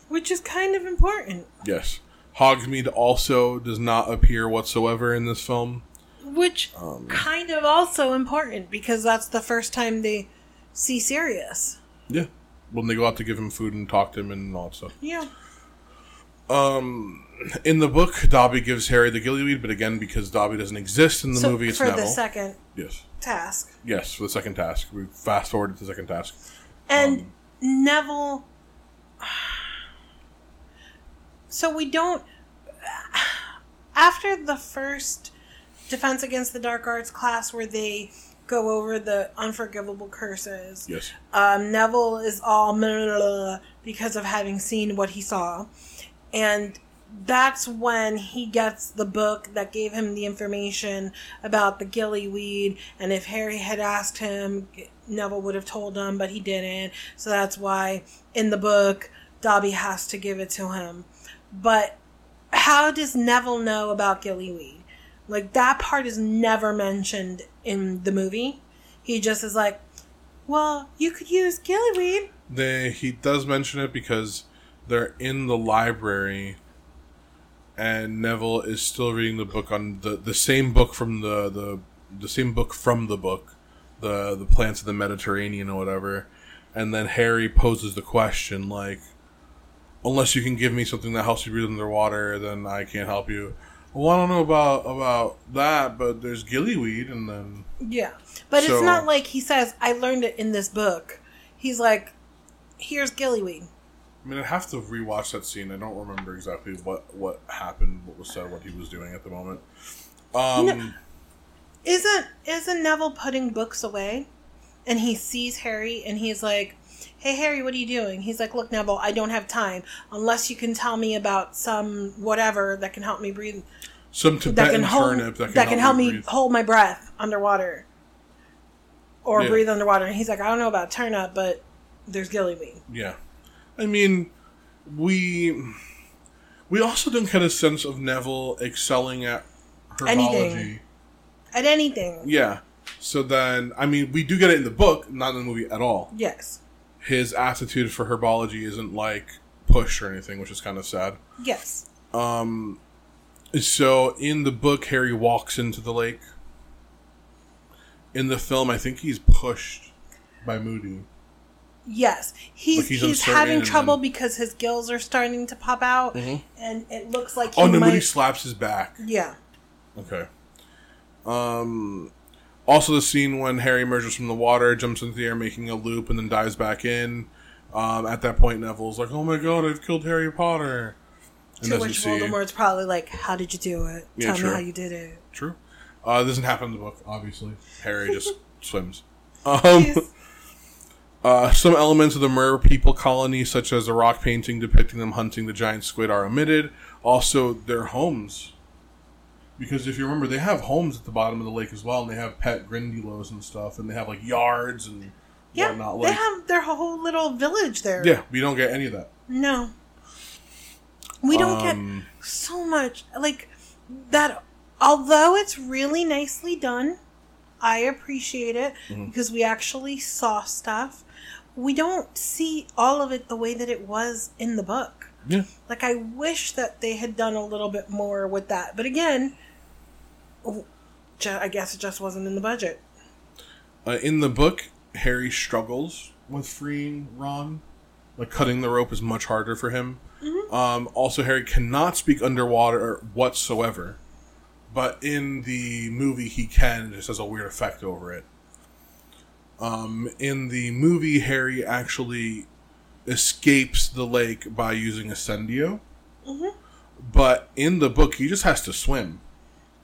Speaker 4: which is kind of important.
Speaker 3: Yes. Hogsmeade also does not appear whatsoever in this film.
Speaker 4: Which
Speaker 3: Um,
Speaker 4: kind of also important because that's the first time they see Sirius.
Speaker 3: Yeah. When they go out to give him food and talk to him and all that stuff.
Speaker 4: Yeah.
Speaker 3: Um, in the book, Dobby gives Harry the gillyweed, but again, because Dobby doesn't exist in the
Speaker 4: so
Speaker 3: movie, it's
Speaker 4: for
Speaker 3: Neville.
Speaker 4: the second
Speaker 3: yes.
Speaker 4: task.
Speaker 3: Yes, for the second task. We fast forward to the second task.
Speaker 4: And
Speaker 3: Um,
Speaker 4: Neville. So we don't. after the first Defense Against the Dark Arts class where they go over the unforgivable curses.
Speaker 3: Yes.
Speaker 4: Um, Neville is all blah, blah, blah, because of having seen what he saw. And that's when he gets the book that gave him the information about the gillyweed. And if Harry had asked him, Neville would have told him, but he didn't. So that's why in the book, Dobby has to give it to him. But how does Neville know about gillyweed? Like, that part is never mentioned in the movie. He just is like, well, you could use gillyweed.
Speaker 3: They he does mention it because they're in the library, and Neville is still reading the book on the the same book from the the the same book from the book, the the plants of the Mediterranean or whatever, and then Harry poses the question like, unless you can give me something that helps you breathe underwater, then I can't help you. Well, I don't know about about that, but there's gillyweed, and then
Speaker 4: Yeah. But
Speaker 3: So-
Speaker 4: it's not like he says, I learned it in this book. He's like, here's gillyweed.
Speaker 3: I mean, I have to rewatch that scene. I don't remember exactly what what happened, what was said, what he was doing at the moment. Um,
Speaker 4: No. Isn't isn't Neville putting books away? And he sees Harry and he's like, Hey Harry, what are you doing? He's like, Look, Neville, I don't have time. Unless you can tell me about some whatever that can help me breathe
Speaker 3: some
Speaker 4: that
Speaker 3: Tibetan
Speaker 4: can hold
Speaker 3: turnip
Speaker 4: that can, help me
Speaker 3: breathe.
Speaker 4: hold my breath underwater. Or
Speaker 3: Yeah.
Speaker 4: breathe underwater. And he's like, I don't know about turnip, but there's gillyweed.
Speaker 3: Yeah, I mean, we we also don't get a sense of Neville excelling at herbology.
Speaker 4: Anything. At anything.
Speaker 3: Yeah. So then, I mean, we do get it in the book, not in the movie at all.
Speaker 4: Yes.
Speaker 3: His attitude for herbology isn't like push or anything, which is kind of sad.
Speaker 4: Yes. Um.
Speaker 3: So in the book, Harry walks into the lake. In the film, I think he's pushed by Moody.
Speaker 4: Yes. He's
Speaker 3: he's
Speaker 4: he's, having trouble
Speaker 3: then- Mm-hmm.
Speaker 4: because his gills are starting to pop out and it looks like he
Speaker 3: Oh, no,
Speaker 4: might
Speaker 3: Moody slaps his back.
Speaker 4: Yeah.
Speaker 3: Okay. Um. Also, the scene when Harry emerges from the water, jumps into the air, making a loop, and then dives back in. Um, at that point, Neville's like, "Oh my god, I've killed Harry Potter." And
Speaker 4: To which
Speaker 3: see-
Speaker 4: Voldemort's probably like, How did you do it?
Speaker 3: Yeah,
Speaker 4: Tell
Speaker 3: true.
Speaker 4: me how you did it.
Speaker 3: True. Uh, doesn't happen in the book, obviously. Harry just (laughs) swims. Um. Uh, some elements of the Mer people colony, such as a rock painting depicting them hunting the giant squid, are omitted. Also, their homes. Because if you remember, they have homes at the bottom of the lake as well, and they have pet grindylows and stuff, and they have like yards and
Speaker 4: Yeah.
Speaker 3: whatnot.
Speaker 4: They have their whole little village there.
Speaker 3: yeah, we don't get any of that.
Speaker 4: No. We don't
Speaker 3: Um,
Speaker 4: get so much like that although it's really nicely done, I appreciate it
Speaker 3: Mm-hmm.
Speaker 4: because we actually saw stuff. We don't see all of it the way that it was in the book.
Speaker 3: Yeah.
Speaker 4: Like I wish that they had done a little bit more with that. But again, I guess it just wasn't in the budget.
Speaker 3: Uh, in the book, Harry struggles with freeing Ron. Like cutting the rope is much harder for him. Um, also, Harry cannot speak underwater whatsoever. But in the movie, he can. It just has a weird effect over it. Um, in the movie, Harry actually escapes the lake by using Ascendio. But in the book, he just has to swim.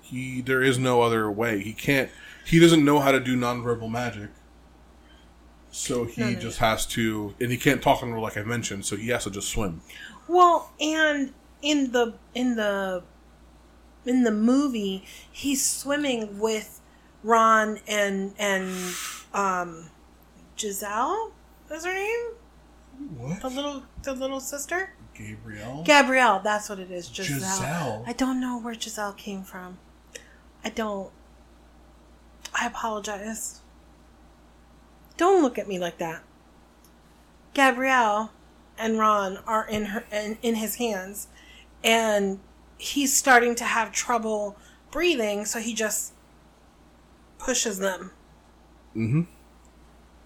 Speaker 3: He there is no other way. He can't. He doesn't know how to do nonverbal magic. So he
Speaker 4: No, no,
Speaker 3: just has to, and he can't talk under like I mentioned. So he has to just swim.
Speaker 4: Well, and in the in the in the movie, he's swimming with Ron and and um Giselle is her name?
Speaker 3: What?
Speaker 4: The little the little sister?
Speaker 3: Gabriel.
Speaker 4: Gabrielle, that's what it is, Giselle.
Speaker 3: Giselle.
Speaker 4: I don't know where Giselle came from. I don't I apologize. Don't look at me like that. Gabrielle and Ron are in her in, in his hands and he's starting to have trouble breathing, so he just pushes them.
Speaker 3: Mm-hmm.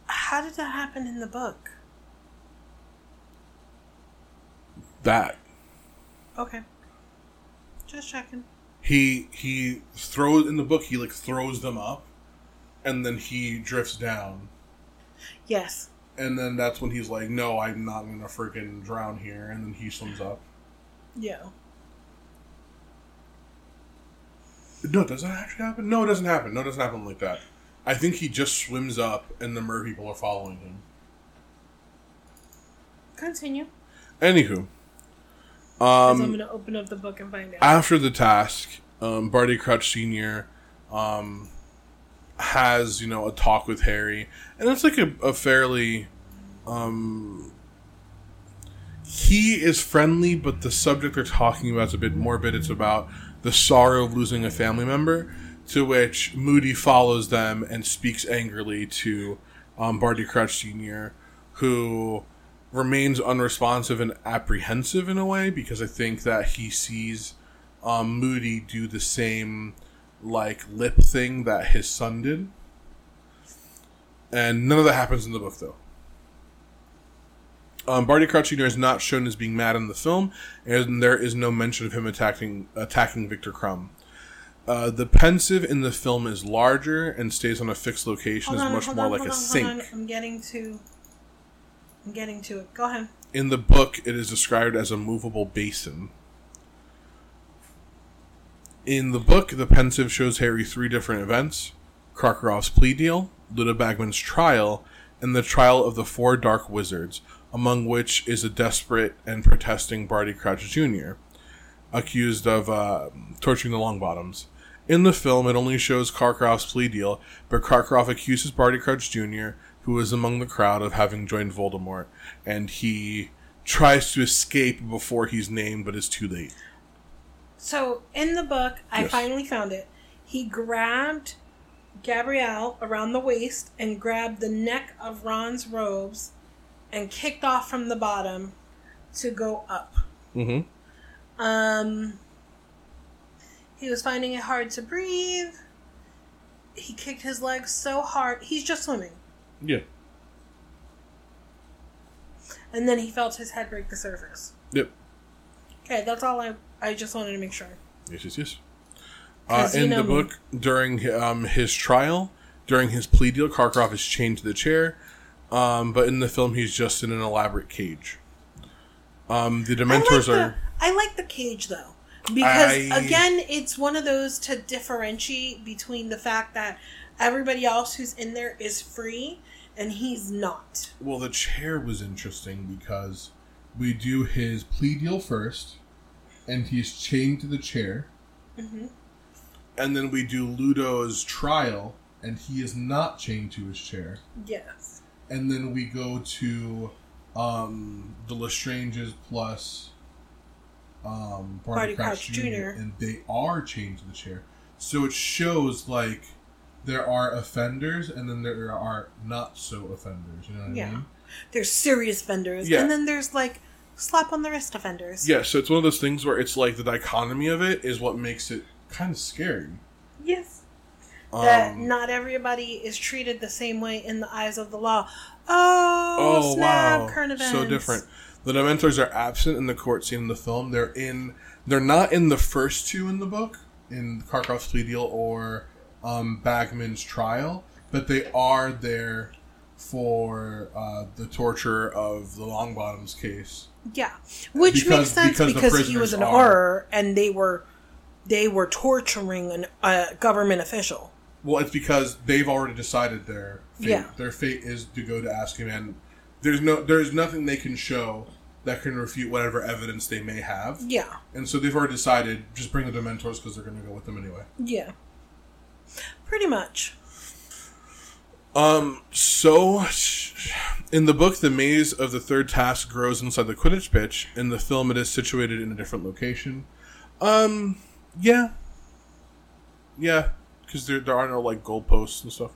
Speaker 4: How did that happen in the book?
Speaker 3: That
Speaker 4: Okay. Just checking.
Speaker 3: he he throws in the book. He like throws them up, and then he drifts down.
Speaker 4: Yes.
Speaker 3: And then that's when he's like, "No, I'm not gonna freaking drown here." And then he swims up.
Speaker 4: Yeah.
Speaker 3: No, does that actually happen? No, it doesn't happen. No, it doesn't happen like that. I think he just swims up, and the mer people are following him.
Speaker 4: Continue.
Speaker 3: Anywho,
Speaker 4: 'Cause I'm going to open up the book and find out.
Speaker 3: after the task, um, Barty Crouch Senior um, has you know a talk with Harry, and it's like a, a fairly um, he is friendly, but the subject they're talking about is a bit morbid. It's about the sorrow of losing a family member, to which Moody follows them and speaks angrily to um, Barty Crouch Senior, who remains unresponsive and apprehensive in a way because I think that he sees um, Moody do the same like lip thing that his son did, and none of that happens in the book though. Um, Barty Crouch Jr. is not shown as being mad in the film, and there is no mention of him attacking attacking Viktor Krum. Uh, the Pensieve in the film is larger and stays on a fixed location.
Speaker 4: Hold
Speaker 3: is
Speaker 4: on,
Speaker 3: much more
Speaker 4: on,
Speaker 3: like a
Speaker 4: on,
Speaker 3: sink.
Speaker 4: I'm getting to. I'm getting to it. Go ahead.
Speaker 3: In the book, it is described as a movable basin. In the book, the Pensieve shows Harry three different events Karkaroff's plea deal, Ludo Bagman's trial, and the trial of the four dark wizards, among which is a desperate and protesting Barty Crouch Jr., accused of uh, torturing the Longbottoms. In the film, it only shows Karkaroff's plea deal, but Karkaroff accuses Barty Crouch Jr., who is among the crowd, of having joined Voldemort, and he tries to escape before he's named, but is too late.
Speaker 4: So in the book, I
Speaker 3: Yes.
Speaker 4: finally found it. He grabbed Gabrielle around the waist and grabbed the neck of Ron's robes and kicked off from the bottom to go up.
Speaker 3: Mm-hmm.
Speaker 4: Um, he was finding it hard to breathe. He kicked his legs so hard. He's just swimming.
Speaker 3: Yeah.
Speaker 4: And then he felt his head break the surface.
Speaker 3: Yep.
Speaker 4: Okay, that's all I. I just wanted to make sure.
Speaker 3: Yes, yes, yes. Uh, in
Speaker 4: know
Speaker 3: the book, during um, his trial, during his plea deal, Karkaroff is chained to the chair, um, but in the film, he's just in an elaborate cage. Um, the Dementors
Speaker 4: like
Speaker 3: are.
Speaker 4: I like the cage though. Because
Speaker 3: I-
Speaker 4: again, it's one of those to differentiate between the fact that everybody else who's in there is free and he's not.
Speaker 3: Well, the chair was interesting because we do his plea deal first, and he's chained to the chair.
Speaker 4: Mm-hmm.
Speaker 3: And then we do Ludo's trial, and he is not chained to his chair.
Speaker 4: Yes.
Speaker 3: and then we go to um, the Lestranges plus um,
Speaker 4: Barty
Speaker 3: Barty, Crouch,
Speaker 4: Crouch
Speaker 3: Jr.
Speaker 4: Jr..
Speaker 3: and they are chained to the chair. So it shows like there are offenders and then there are not so offenders. You know what I
Speaker 4: Yeah.
Speaker 3: mean?
Speaker 4: There's serious offenders,
Speaker 3: Yeah.
Speaker 4: and then there's like slap on the wrist offenders.
Speaker 3: Yeah. So it's one of those things where it's like the dichotomy of it is what makes it kind of scary.
Speaker 4: Yes. That
Speaker 3: Um,
Speaker 4: not everybody is treated the same way in the eyes of the law. Oh,
Speaker 3: Oh
Speaker 4: snap!
Speaker 3: wow!
Speaker 4: Current events.
Speaker 3: So different. The Dementors are absent in the court scene in the film. They're in. They're not in the first two in the book, in Karkaroff's plea deal or um, Bagman's trial, but they are there for uh, the torture of the Longbottoms case.
Speaker 4: Yeah, which
Speaker 3: Because-
Speaker 4: makes sense
Speaker 3: because
Speaker 4: because, he was an
Speaker 3: are-
Speaker 4: and they were they were torturing an, a government official.
Speaker 3: Well, it's because they've already decided their fate.
Speaker 4: Yeah.
Speaker 3: Their fate is to go to Azkaban. There's no. There's nothing they can show that can refute whatever evidence they may have.
Speaker 4: Yeah,
Speaker 3: And so they've already decided just bring the Dementors because they're going to go with them anyway.
Speaker 4: yeah, pretty much.
Speaker 3: Um. So, in the book, the maze of the third task grows inside the Quidditch pitch. In the film, it is situated in a different location. Um. Yeah. Yeah, because there there are no like goalposts and stuff.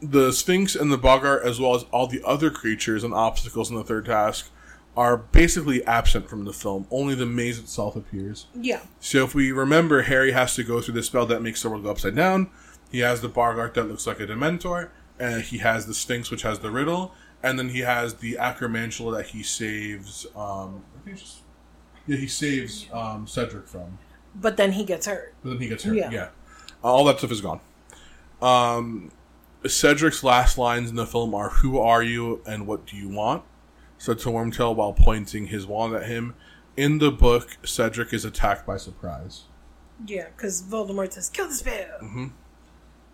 Speaker 3: The Sphinx and the Boggart, as well as all the other creatures and obstacles in the third task, are basically absent from the film. Only the maze itself appears.
Speaker 4: Yeah,
Speaker 3: So if we remember, Harry has to go through the spell that makes the world go upside down. He has the Boggart that looks like a Dementor, and he has the Sphinx, which has the riddle, and then he has the Acromantula that he saves. Um, I think it's just, yeah, he saves um, Cedric from,
Speaker 4: but then he gets hurt.
Speaker 3: but then he gets hurt.
Speaker 4: Yeah.
Speaker 3: Yeah, all that stuff is gone. Um, Cedric's last lines in the film are "Who are you and what do you want?" said to Wormtail while pointing his wand at him. In the book, Cedric is attacked by surprise.
Speaker 4: Yeah, because Voldemort says, kill this bear. Mm-hmm.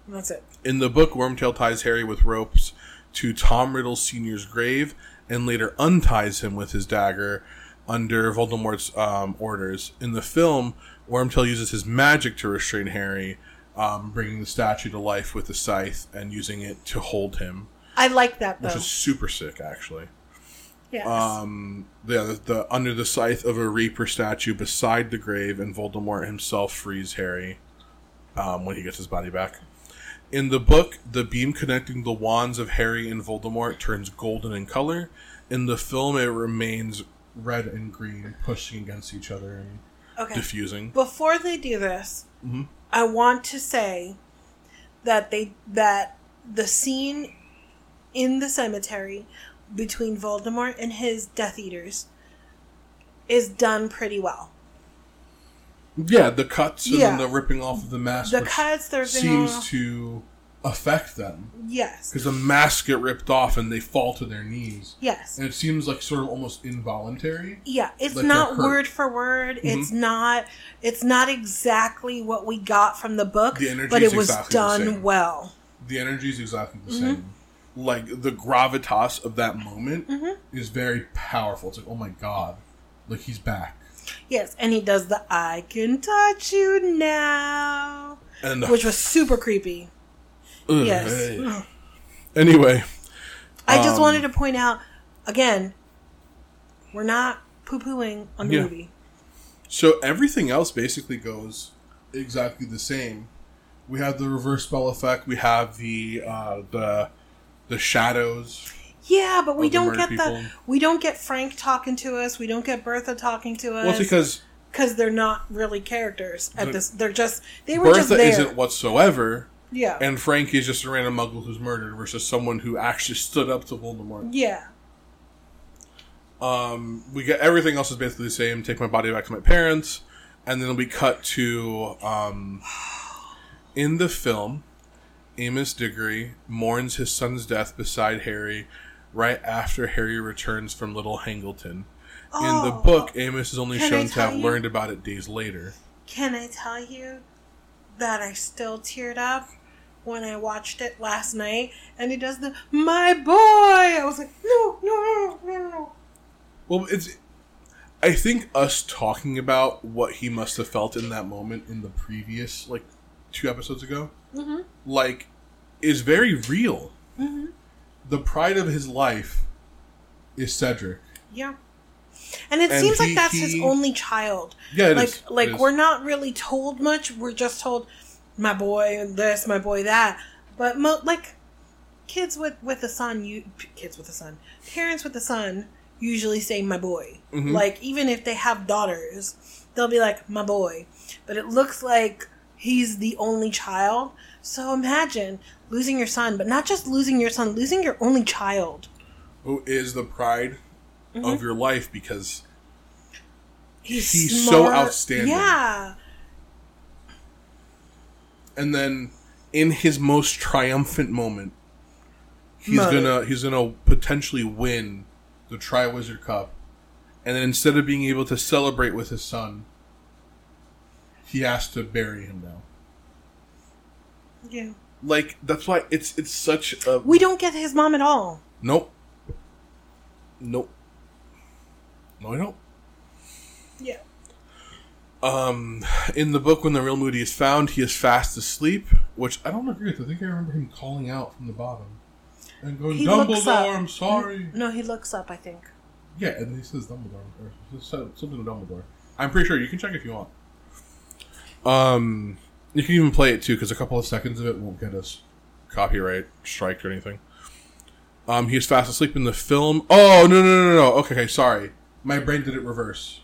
Speaker 4: That's it.
Speaker 3: In the book, Wormtail ties Harry with ropes to Tom Riddle Sr.'s grave and later unties him with his dagger under Voldemort's um, orders. In the film, Wormtail uses his magic to restrain Harry, um, bringing the statue to life with the scythe and using it to hold him,
Speaker 4: I like that, though.
Speaker 3: which is super sick, actually.
Speaker 4: yes.
Speaker 3: Um, yeah, the, the under the scythe of a Reaper statue beside the grave, and Voldemort himself frees Harry um, when he gets his body back. In the book, the beam connecting the wands of Harry and Voldemort turns golden in color. In the film, it remains red and green, pushing against each other and
Speaker 4: okay.
Speaker 3: diffusing.
Speaker 4: Before they do this,
Speaker 3: Mm-hmm.
Speaker 4: I want to say that they that the scene in the cemetery between Voldemort and his Death Eaters is done pretty well.
Speaker 3: Yeah, the cuts and
Speaker 4: Yeah.
Speaker 3: the ripping off of the mask,
Speaker 4: The cuts, the ripping
Speaker 3: seems to affect them
Speaker 4: Yes.
Speaker 3: because the masks get ripped off and they fall to their knees.
Speaker 4: Yes.
Speaker 3: and it seems like sort of almost involuntary.
Speaker 4: Yeah, it's
Speaker 3: Like
Speaker 4: not word for word. It's not. It's not exactly what we got from the book,
Speaker 3: The energy
Speaker 4: but
Speaker 3: is
Speaker 4: it was
Speaker 3: exactly
Speaker 4: done well.
Speaker 3: The energy is exactly the
Speaker 4: Mm-hmm.
Speaker 3: same. Like the gravitas of that moment
Speaker 4: Mm-hmm.
Speaker 3: is very powerful. It's like, oh my god, like he's back.
Speaker 4: Yes, and he does the "I can touch you now,"
Speaker 3: And
Speaker 4: which was super creepy.
Speaker 3: Ugh,
Speaker 4: Yes.
Speaker 3: hey. Anyway,
Speaker 4: I just
Speaker 3: Um,
Speaker 4: wanted to point out again, we're not poo pooing on the
Speaker 3: Yeah.
Speaker 4: movie.
Speaker 3: so everything else basically goes exactly the same. We have the reverse spell effect. We have the uh, the the shadows.
Speaker 4: Yeah, but we don't get
Speaker 3: people.
Speaker 4: the we don't get Frank talking to us. We don't get Bertha talking to us.
Speaker 3: Well, because
Speaker 4: because they're not really characters at
Speaker 3: The-
Speaker 4: this. They're just they were just
Speaker 3: Bertha
Speaker 4: there.
Speaker 3: isn't whatsoever,
Speaker 4: yeah,
Speaker 3: and Frank is just a random muggle who's murdered versus someone who actually stood up to Voldemort.
Speaker 4: yeah,
Speaker 3: Um, we get everything else is basically the same. Take my body back to my parents, and then we cut to um, in the film. Amos Diggory mourns his son's death beside Harry, right after Harry returns from Little Hangleton. In the
Speaker 4: Oh.
Speaker 3: book, Amos is only shown to have
Speaker 4: you?
Speaker 3: learned about it days later.
Speaker 4: Can I tell you that I still teared up when I watched it last night? And he does the "my boy." I was like, no, no, no, no, no.
Speaker 3: Well, it's. I think us talking about what he must have felt in that moment in the previous, like, two episodes ago, mm-hmm. like, is very real. Mm-hmm. The pride of his life is Cedric.
Speaker 4: Yeah. And it
Speaker 3: And
Speaker 4: seems
Speaker 3: he-
Speaker 4: like that's his only child.
Speaker 3: Yeah, it
Speaker 4: like
Speaker 3: is.
Speaker 4: like we're not really told much. We're just told my boy this, my boy that. But mo- like kids with with a son, you kids with a son, parents with a son usually say my boy.
Speaker 3: Mm-hmm.
Speaker 4: Like even if they have daughters, they'll be like my boy. But it looks like he's the only child. So imagine losing your son, but not just losing your son, losing your only child.
Speaker 3: Who is the pride
Speaker 4: Mm-hmm.
Speaker 3: of your life because
Speaker 4: He's,
Speaker 3: He's so outstanding.
Speaker 4: Yeah.
Speaker 3: And then in his most triumphant moment he's
Speaker 4: Moment.
Speaker 3: gonna he's gonna potentially win the Triwizard Cup and then instead of being able to celebrate with his son he has to bury him now
Speaker 4: Yeah.
Speaker 3: like that's why it's it's such a
Speaker 4: We don't get his mom at all.
Speaker 3: nope nope no I don't
Speaker 4: Yeah.
Speaker 3: Um, in the book, when the real Moody is found, he is fast asleep, which I don't agree with. I think I remember him calling out from the bottom and going,
Speaker 4: He
Speaker 3: "Dumbledore. I'm sorry."
Speaker 4: No, he looks up, I think.
Speaker 3: Yeah, and he says Dumbledore or something to Dumbledore. I'm pretty sure you can check if you want. Um, you can even play it too because a couple of seconds of it won't get us copyright strike or anything. Um, he is fast asleep in the film. Oh no no no no no. Okay, okay, sorry. My brain did it reverse.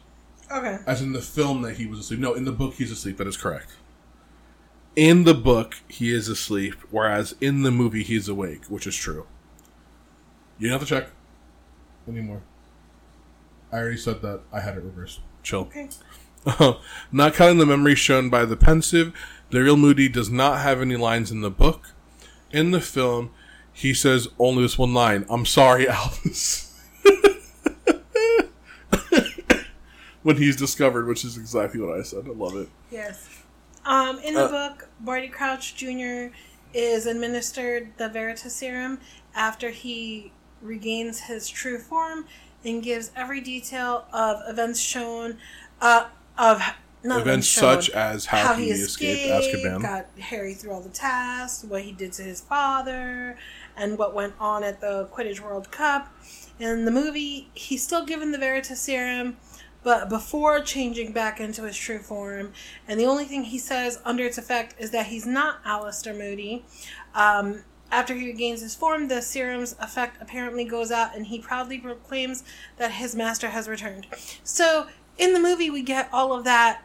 Speaker 4: Okay.
Speaker 3: As in the film that he was asleep. No, in the book he's asleep. That is correct. In the book he is asleep, whereas in the movie he's awake, which is true. You don't have to check anymore. I already said that I had it reversed. Chill.
Speaker 4: Okay. (laughs)
Speaker 3: not counting the memory shown by the Pensieve, the real Moody does not have any lines in the book. In the film, he says only this one line. I'm sorry, (laughs) Albus. When he's discovered, which is exactly what I said. I love it.
Speaker 4: Yes. Um, in the
Speaker 3: Uh,
Speaker 4: book, Barty Crouch Jr. is administered the Veritaserum after he regains his true form and gives every detail of events shown, uh, of
Speaker 3: Events such as how, he, escaped, Azkaban.
Speaker 4: got Harry through all the tasks, what he did to his father, and what went on at the Quidditch World Cup. In the movie, he's still given the Veritaserum, but before changing back into his true form. And the only thing he says under its effect is that he's not Alastor Moody. Um, after he regains his form, the serum's effect apparently goes out, and he proudly proclaims that his master has returned. So, in the movie, we get all of that.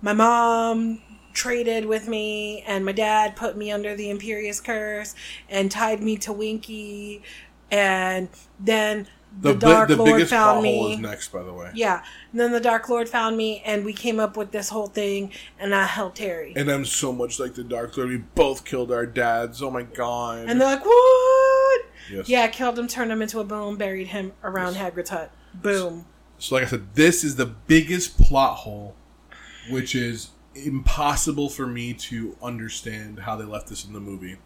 Speaker 4: My mom traded with me, and my dad put me under the Imperius Curse and tied me to Winky, and then the,
Speaker 3: bi-
Speaker 4: Dark
Speaker 3: the
Speaker 4: Lord found me.
Speaker 3: is next, by the way.
Speaker 4: Yeah. And then the Dark Lord found me, and we came up with this whole thing, and I helped Harry.
Speaker 3: And I'm so much like the Dark Lord. We both killed our dads. Oh my god.
Speaker 4: And they're like, "What?"
Speaker 3: Yes.
Speaker 4: Yeah, killed him, turned him into a bone, buried him around Hagrid's hut. Boom.
Speaker 3: So, like I said, this is the biggest plot hole, which is impossible for me to understand how they left this in the movie.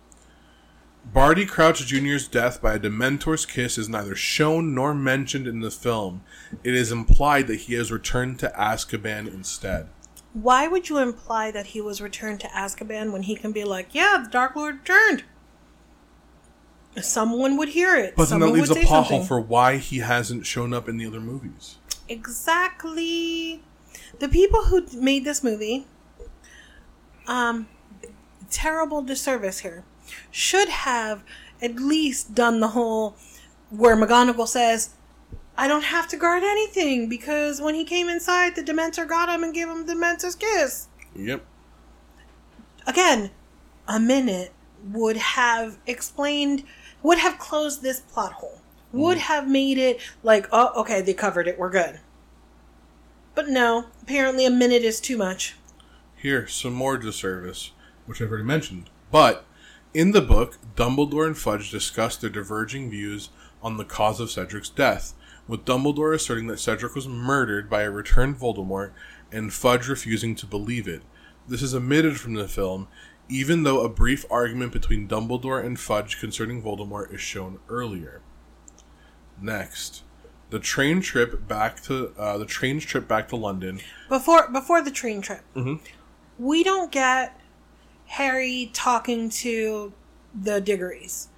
Speaker 3: Barty Crouch Jr.'s death by a Dementor's kiss is neither shown nor mentioned in the film. It is implied that he has returned to Azkaban instead.
Speaker 4: Why would you imply that he was returned to Azkaban when he can be like, "Yeah, the Dark Lord returned"? Someone would hear it.
Speaker 3: But then that leaves a pothole for why he hasn't shown up in the other movies.
Speaker 4: exactly the people who made this movie um terrible disservice here should have at least done the whole where McGonagall says I don't have to guard anything because when he came inside the Dementor got him and gave him the Dementor's kiss
Speaker 3: Yep.
Speaker 4: again a minute would have explained would have closed this plot hole would mm-hmm. have made it like oh okay they covered it we're good but no apparently a minute is too much
Speaker 3: Here, some more disservice, which I've already mentioned. But in the book, Dumbledore and Fudge discuss their diverging views on the cause of Cedric's death, with Dumbledore asserting that Cedric was murdered by a returned Voldemort, and Fudge refusing to believe it. This is omitted from the film, even though a brief argument between Dumbledore and Fudge concerning Voldemort is shown earlier. Next, the train trip back to uh, the train's trip back to London
Speaker 4: before before the train trip we don't get harry talking to the diggories.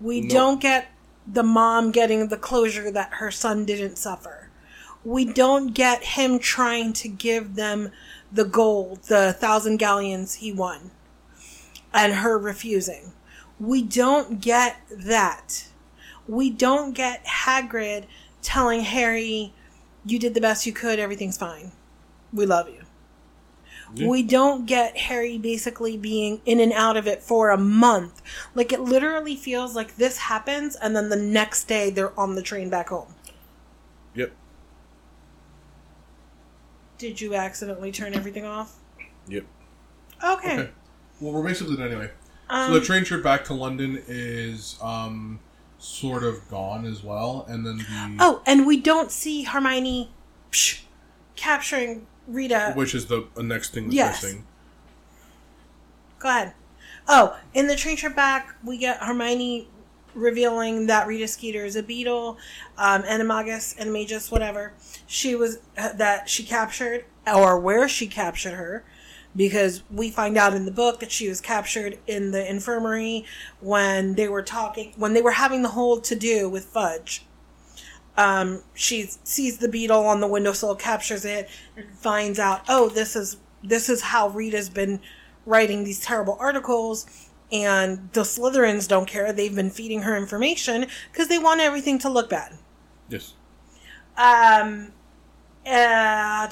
Speaker 4: We
Speaker 3: No.
Speaker 4: don't get the mom getting the closure that her son didn't suffer. We don't get him trying to give them the gold the thousand galleons he won and her refusing. We don't get that. We don't get hagrid telling harry you did the best you could everything's fine. We love you
Speaker 3: Yeah.
Speaker 4: we don't get Harry basically being in and out of it for a month. Like it literally feels like this happens and then the next day they're on the train back home.
Speaker 3: Yep.
Speaker 4: Did you accidentally turn everything off?
Speaker 3: Yep.
Speaker 4: Okay.
Speaker 3: Okay. Well, we're basically done anyway.
Speaker 4: Um,
Speaker 3: so the train trip back to London is um, sort of gone as well, and then the
Speaker 4: Oh, and we don't see Hermione psh, capturing Rita.
Speaker 3: which is the, the next thing that's
Speaker 4: Yes.
Speaker 3: missing.
Speaker 4: Go ahead. Oh, in the train trip back, we get Hermione revealing that Rita Skeeter is a beetle, um, Animagus, Animagus, whatever. She was uh, that she captured, or where she captured her, because we find out in the book that she was captured in the infirmary when they were talking, when they were having the whole to do with Fudge. Um, she sees the beetle on the windowsill, captures it, and finds out, oh, this is this is how Rita's been writing these terrible articles. And the Slytherins don't care. They've been feeding her information because they want everything to look bad.
Speaker 3: Yes.
Speaker 4: Um, uh,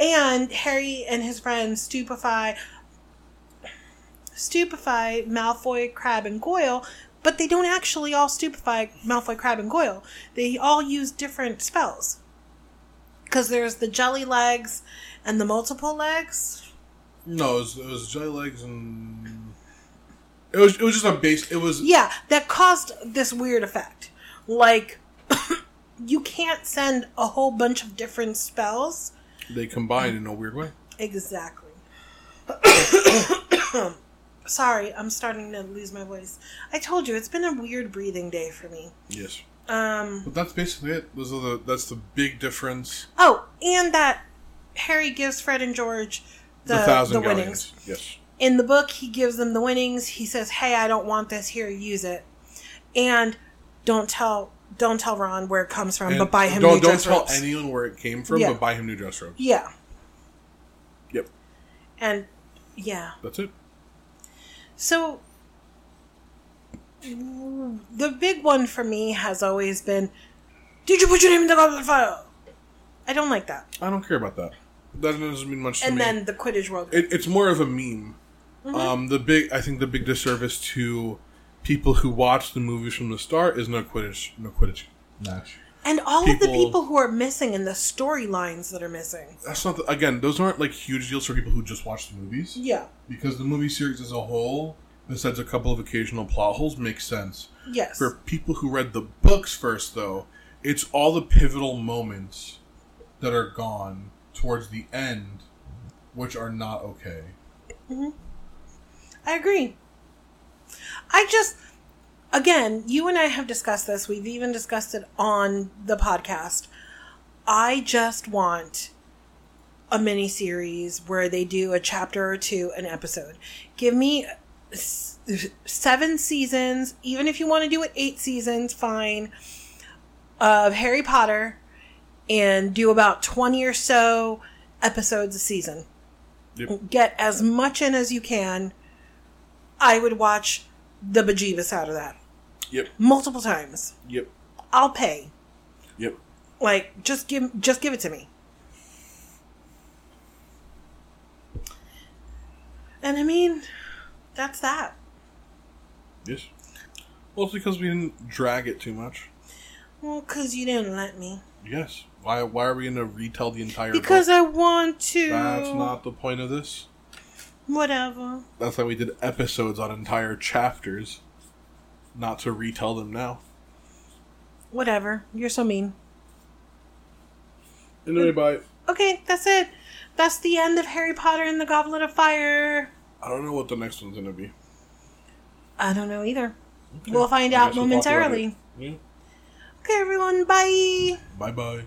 Speaker 4: and Harry and his friends stupefy, stupefy Malfoy, Crabbe, and Goyle, but they don't actually all stupefy Malfoy, Crabbe, and Goyle. They all use different spells. Because there's the jelly legs and the multiple legs.
Speaker 3: No, it was, it was jelly legs and it was it was just a base. It was
Speaker 4: Yeah, that caused this weird effect. Like, (coughs) you can't send a whole bunch of different spells
Speaker 3: they combine in a weird way.
Speaker 4: Exactly. (coughs) (coughs) Sorry, I'm starting to lose my voice. I told you it's been a weird breathing day for me.
Speaker 3: Yes.
Speaker 4: Um.
Speaker 3: But that's basically it. Those are the that's the big difference.
Speaker 4: Oh, and that Harry gives Fred and George the,
Speaker 3: The,
Speaker 4: the, winnings.
Speaker 3: Yes.
Speaker 4: In the book, he gives them the winnings. He says, "Hey, I don't want this. Here, use it." And don't tell don't tell Ron where it comes from,
Speaker 3: And
Speaker 4: but buy him
Speaker 3: don't
Speaker 4: new
Speaker 3: don't
Speaker 4: dress
Speaker 3: tell
Speaker 4: robes.
Speaker 3: anyone where it came from,
Speaker 4: Yeah.
Speaker 3: but buy him new dress robes.
Speaker 4: yeah,
Speaker 3: Yep.
Speaker 4: and yeah.
Speaker 3: That's it.
Speaker 4: So the big one for me has always been, "Did you put your name in the goblet file? I don't like that.
Speaker 3: I don't care about that. That doesn't mean much to
Speaker 4: And
Speaker 3: me.
Speaker 4: And then the Quidditch world.
Speaker 3: it, it's more of a meme.
Speaker 4: Mm-hmm.
Speaker 3: Um, the big, I think, the big disservice to people who watch the movies from the start is no Quidditch, no Quidditch match.
Speaker 4: And all of the
Speaker 3: People-
Speaker 4: people who are missing and the storylines that are missing.
Speaker 3: That's not the, again. Those aren't like huge deals for people who just watch the movies
Speaker 4: Yeah.
Speaker 3: because the movie series as a whole, besides a couple of occasional plot holes, makes sense.
Speaker 4: Yes.
Speaker 3: For people who read the books first, though, it's all the pivotal moments that are gone towards the end, which are not okay. Mm-hmm.
Speaker 4: I agree. I just, again, you and I have discussed this. We've even discussed it on the podcast. I just want a mini series where they do a chapter or two an episode. Give me seven seasons, even if you want to do it eight seasons, fine, of Harry Potter and do about 20 or so episodes a season.
Speaker 3: Yep.
Speaker 4: Get as much in as you can. I would watch the bejeebus out of that
Speaker 3: Yep.
Speaker 4: multiple times.
Speaker 3: Yep.
Speaker 4: I'll pay.
Speaker 3: Yep.
Speaker 4: Like just give just give it to me. And I mean, that's that.
Speaker 3: Yes. Well, it's because we didn't drag it too much.
Speaker 4: Well, cuz you didn't let me.
Speaker 3: Yes. Why? Why are we going to retell the entire?
Speaker 4: Because
Speaker 3: book?
Speaker 4: I want to.
Speaker 3: that's not the point of this.
Speaker 4: whatever.
Speaker 3: That's why we did episodes on entire chapters, not to retell them now.
Speaker 4: Whatever. You're so mean.
Speaker 3: Anyway, bye.
Speaker 4: Okay, that's it. That's the end of Harry Potter and the Goblet of Fire.
Speaker 3: I don't know what the next one's gonna be.
Speaker 4: I don't know either. We'll find
Speaker 3: I
Speaker 4: out
Speaker 3: guess we'll talk about
Speaker 4: momentarily.
Speaker 3: Yeah.
Speaker 4: Okay, everyone, bye.
Speaker 3: Bye bye.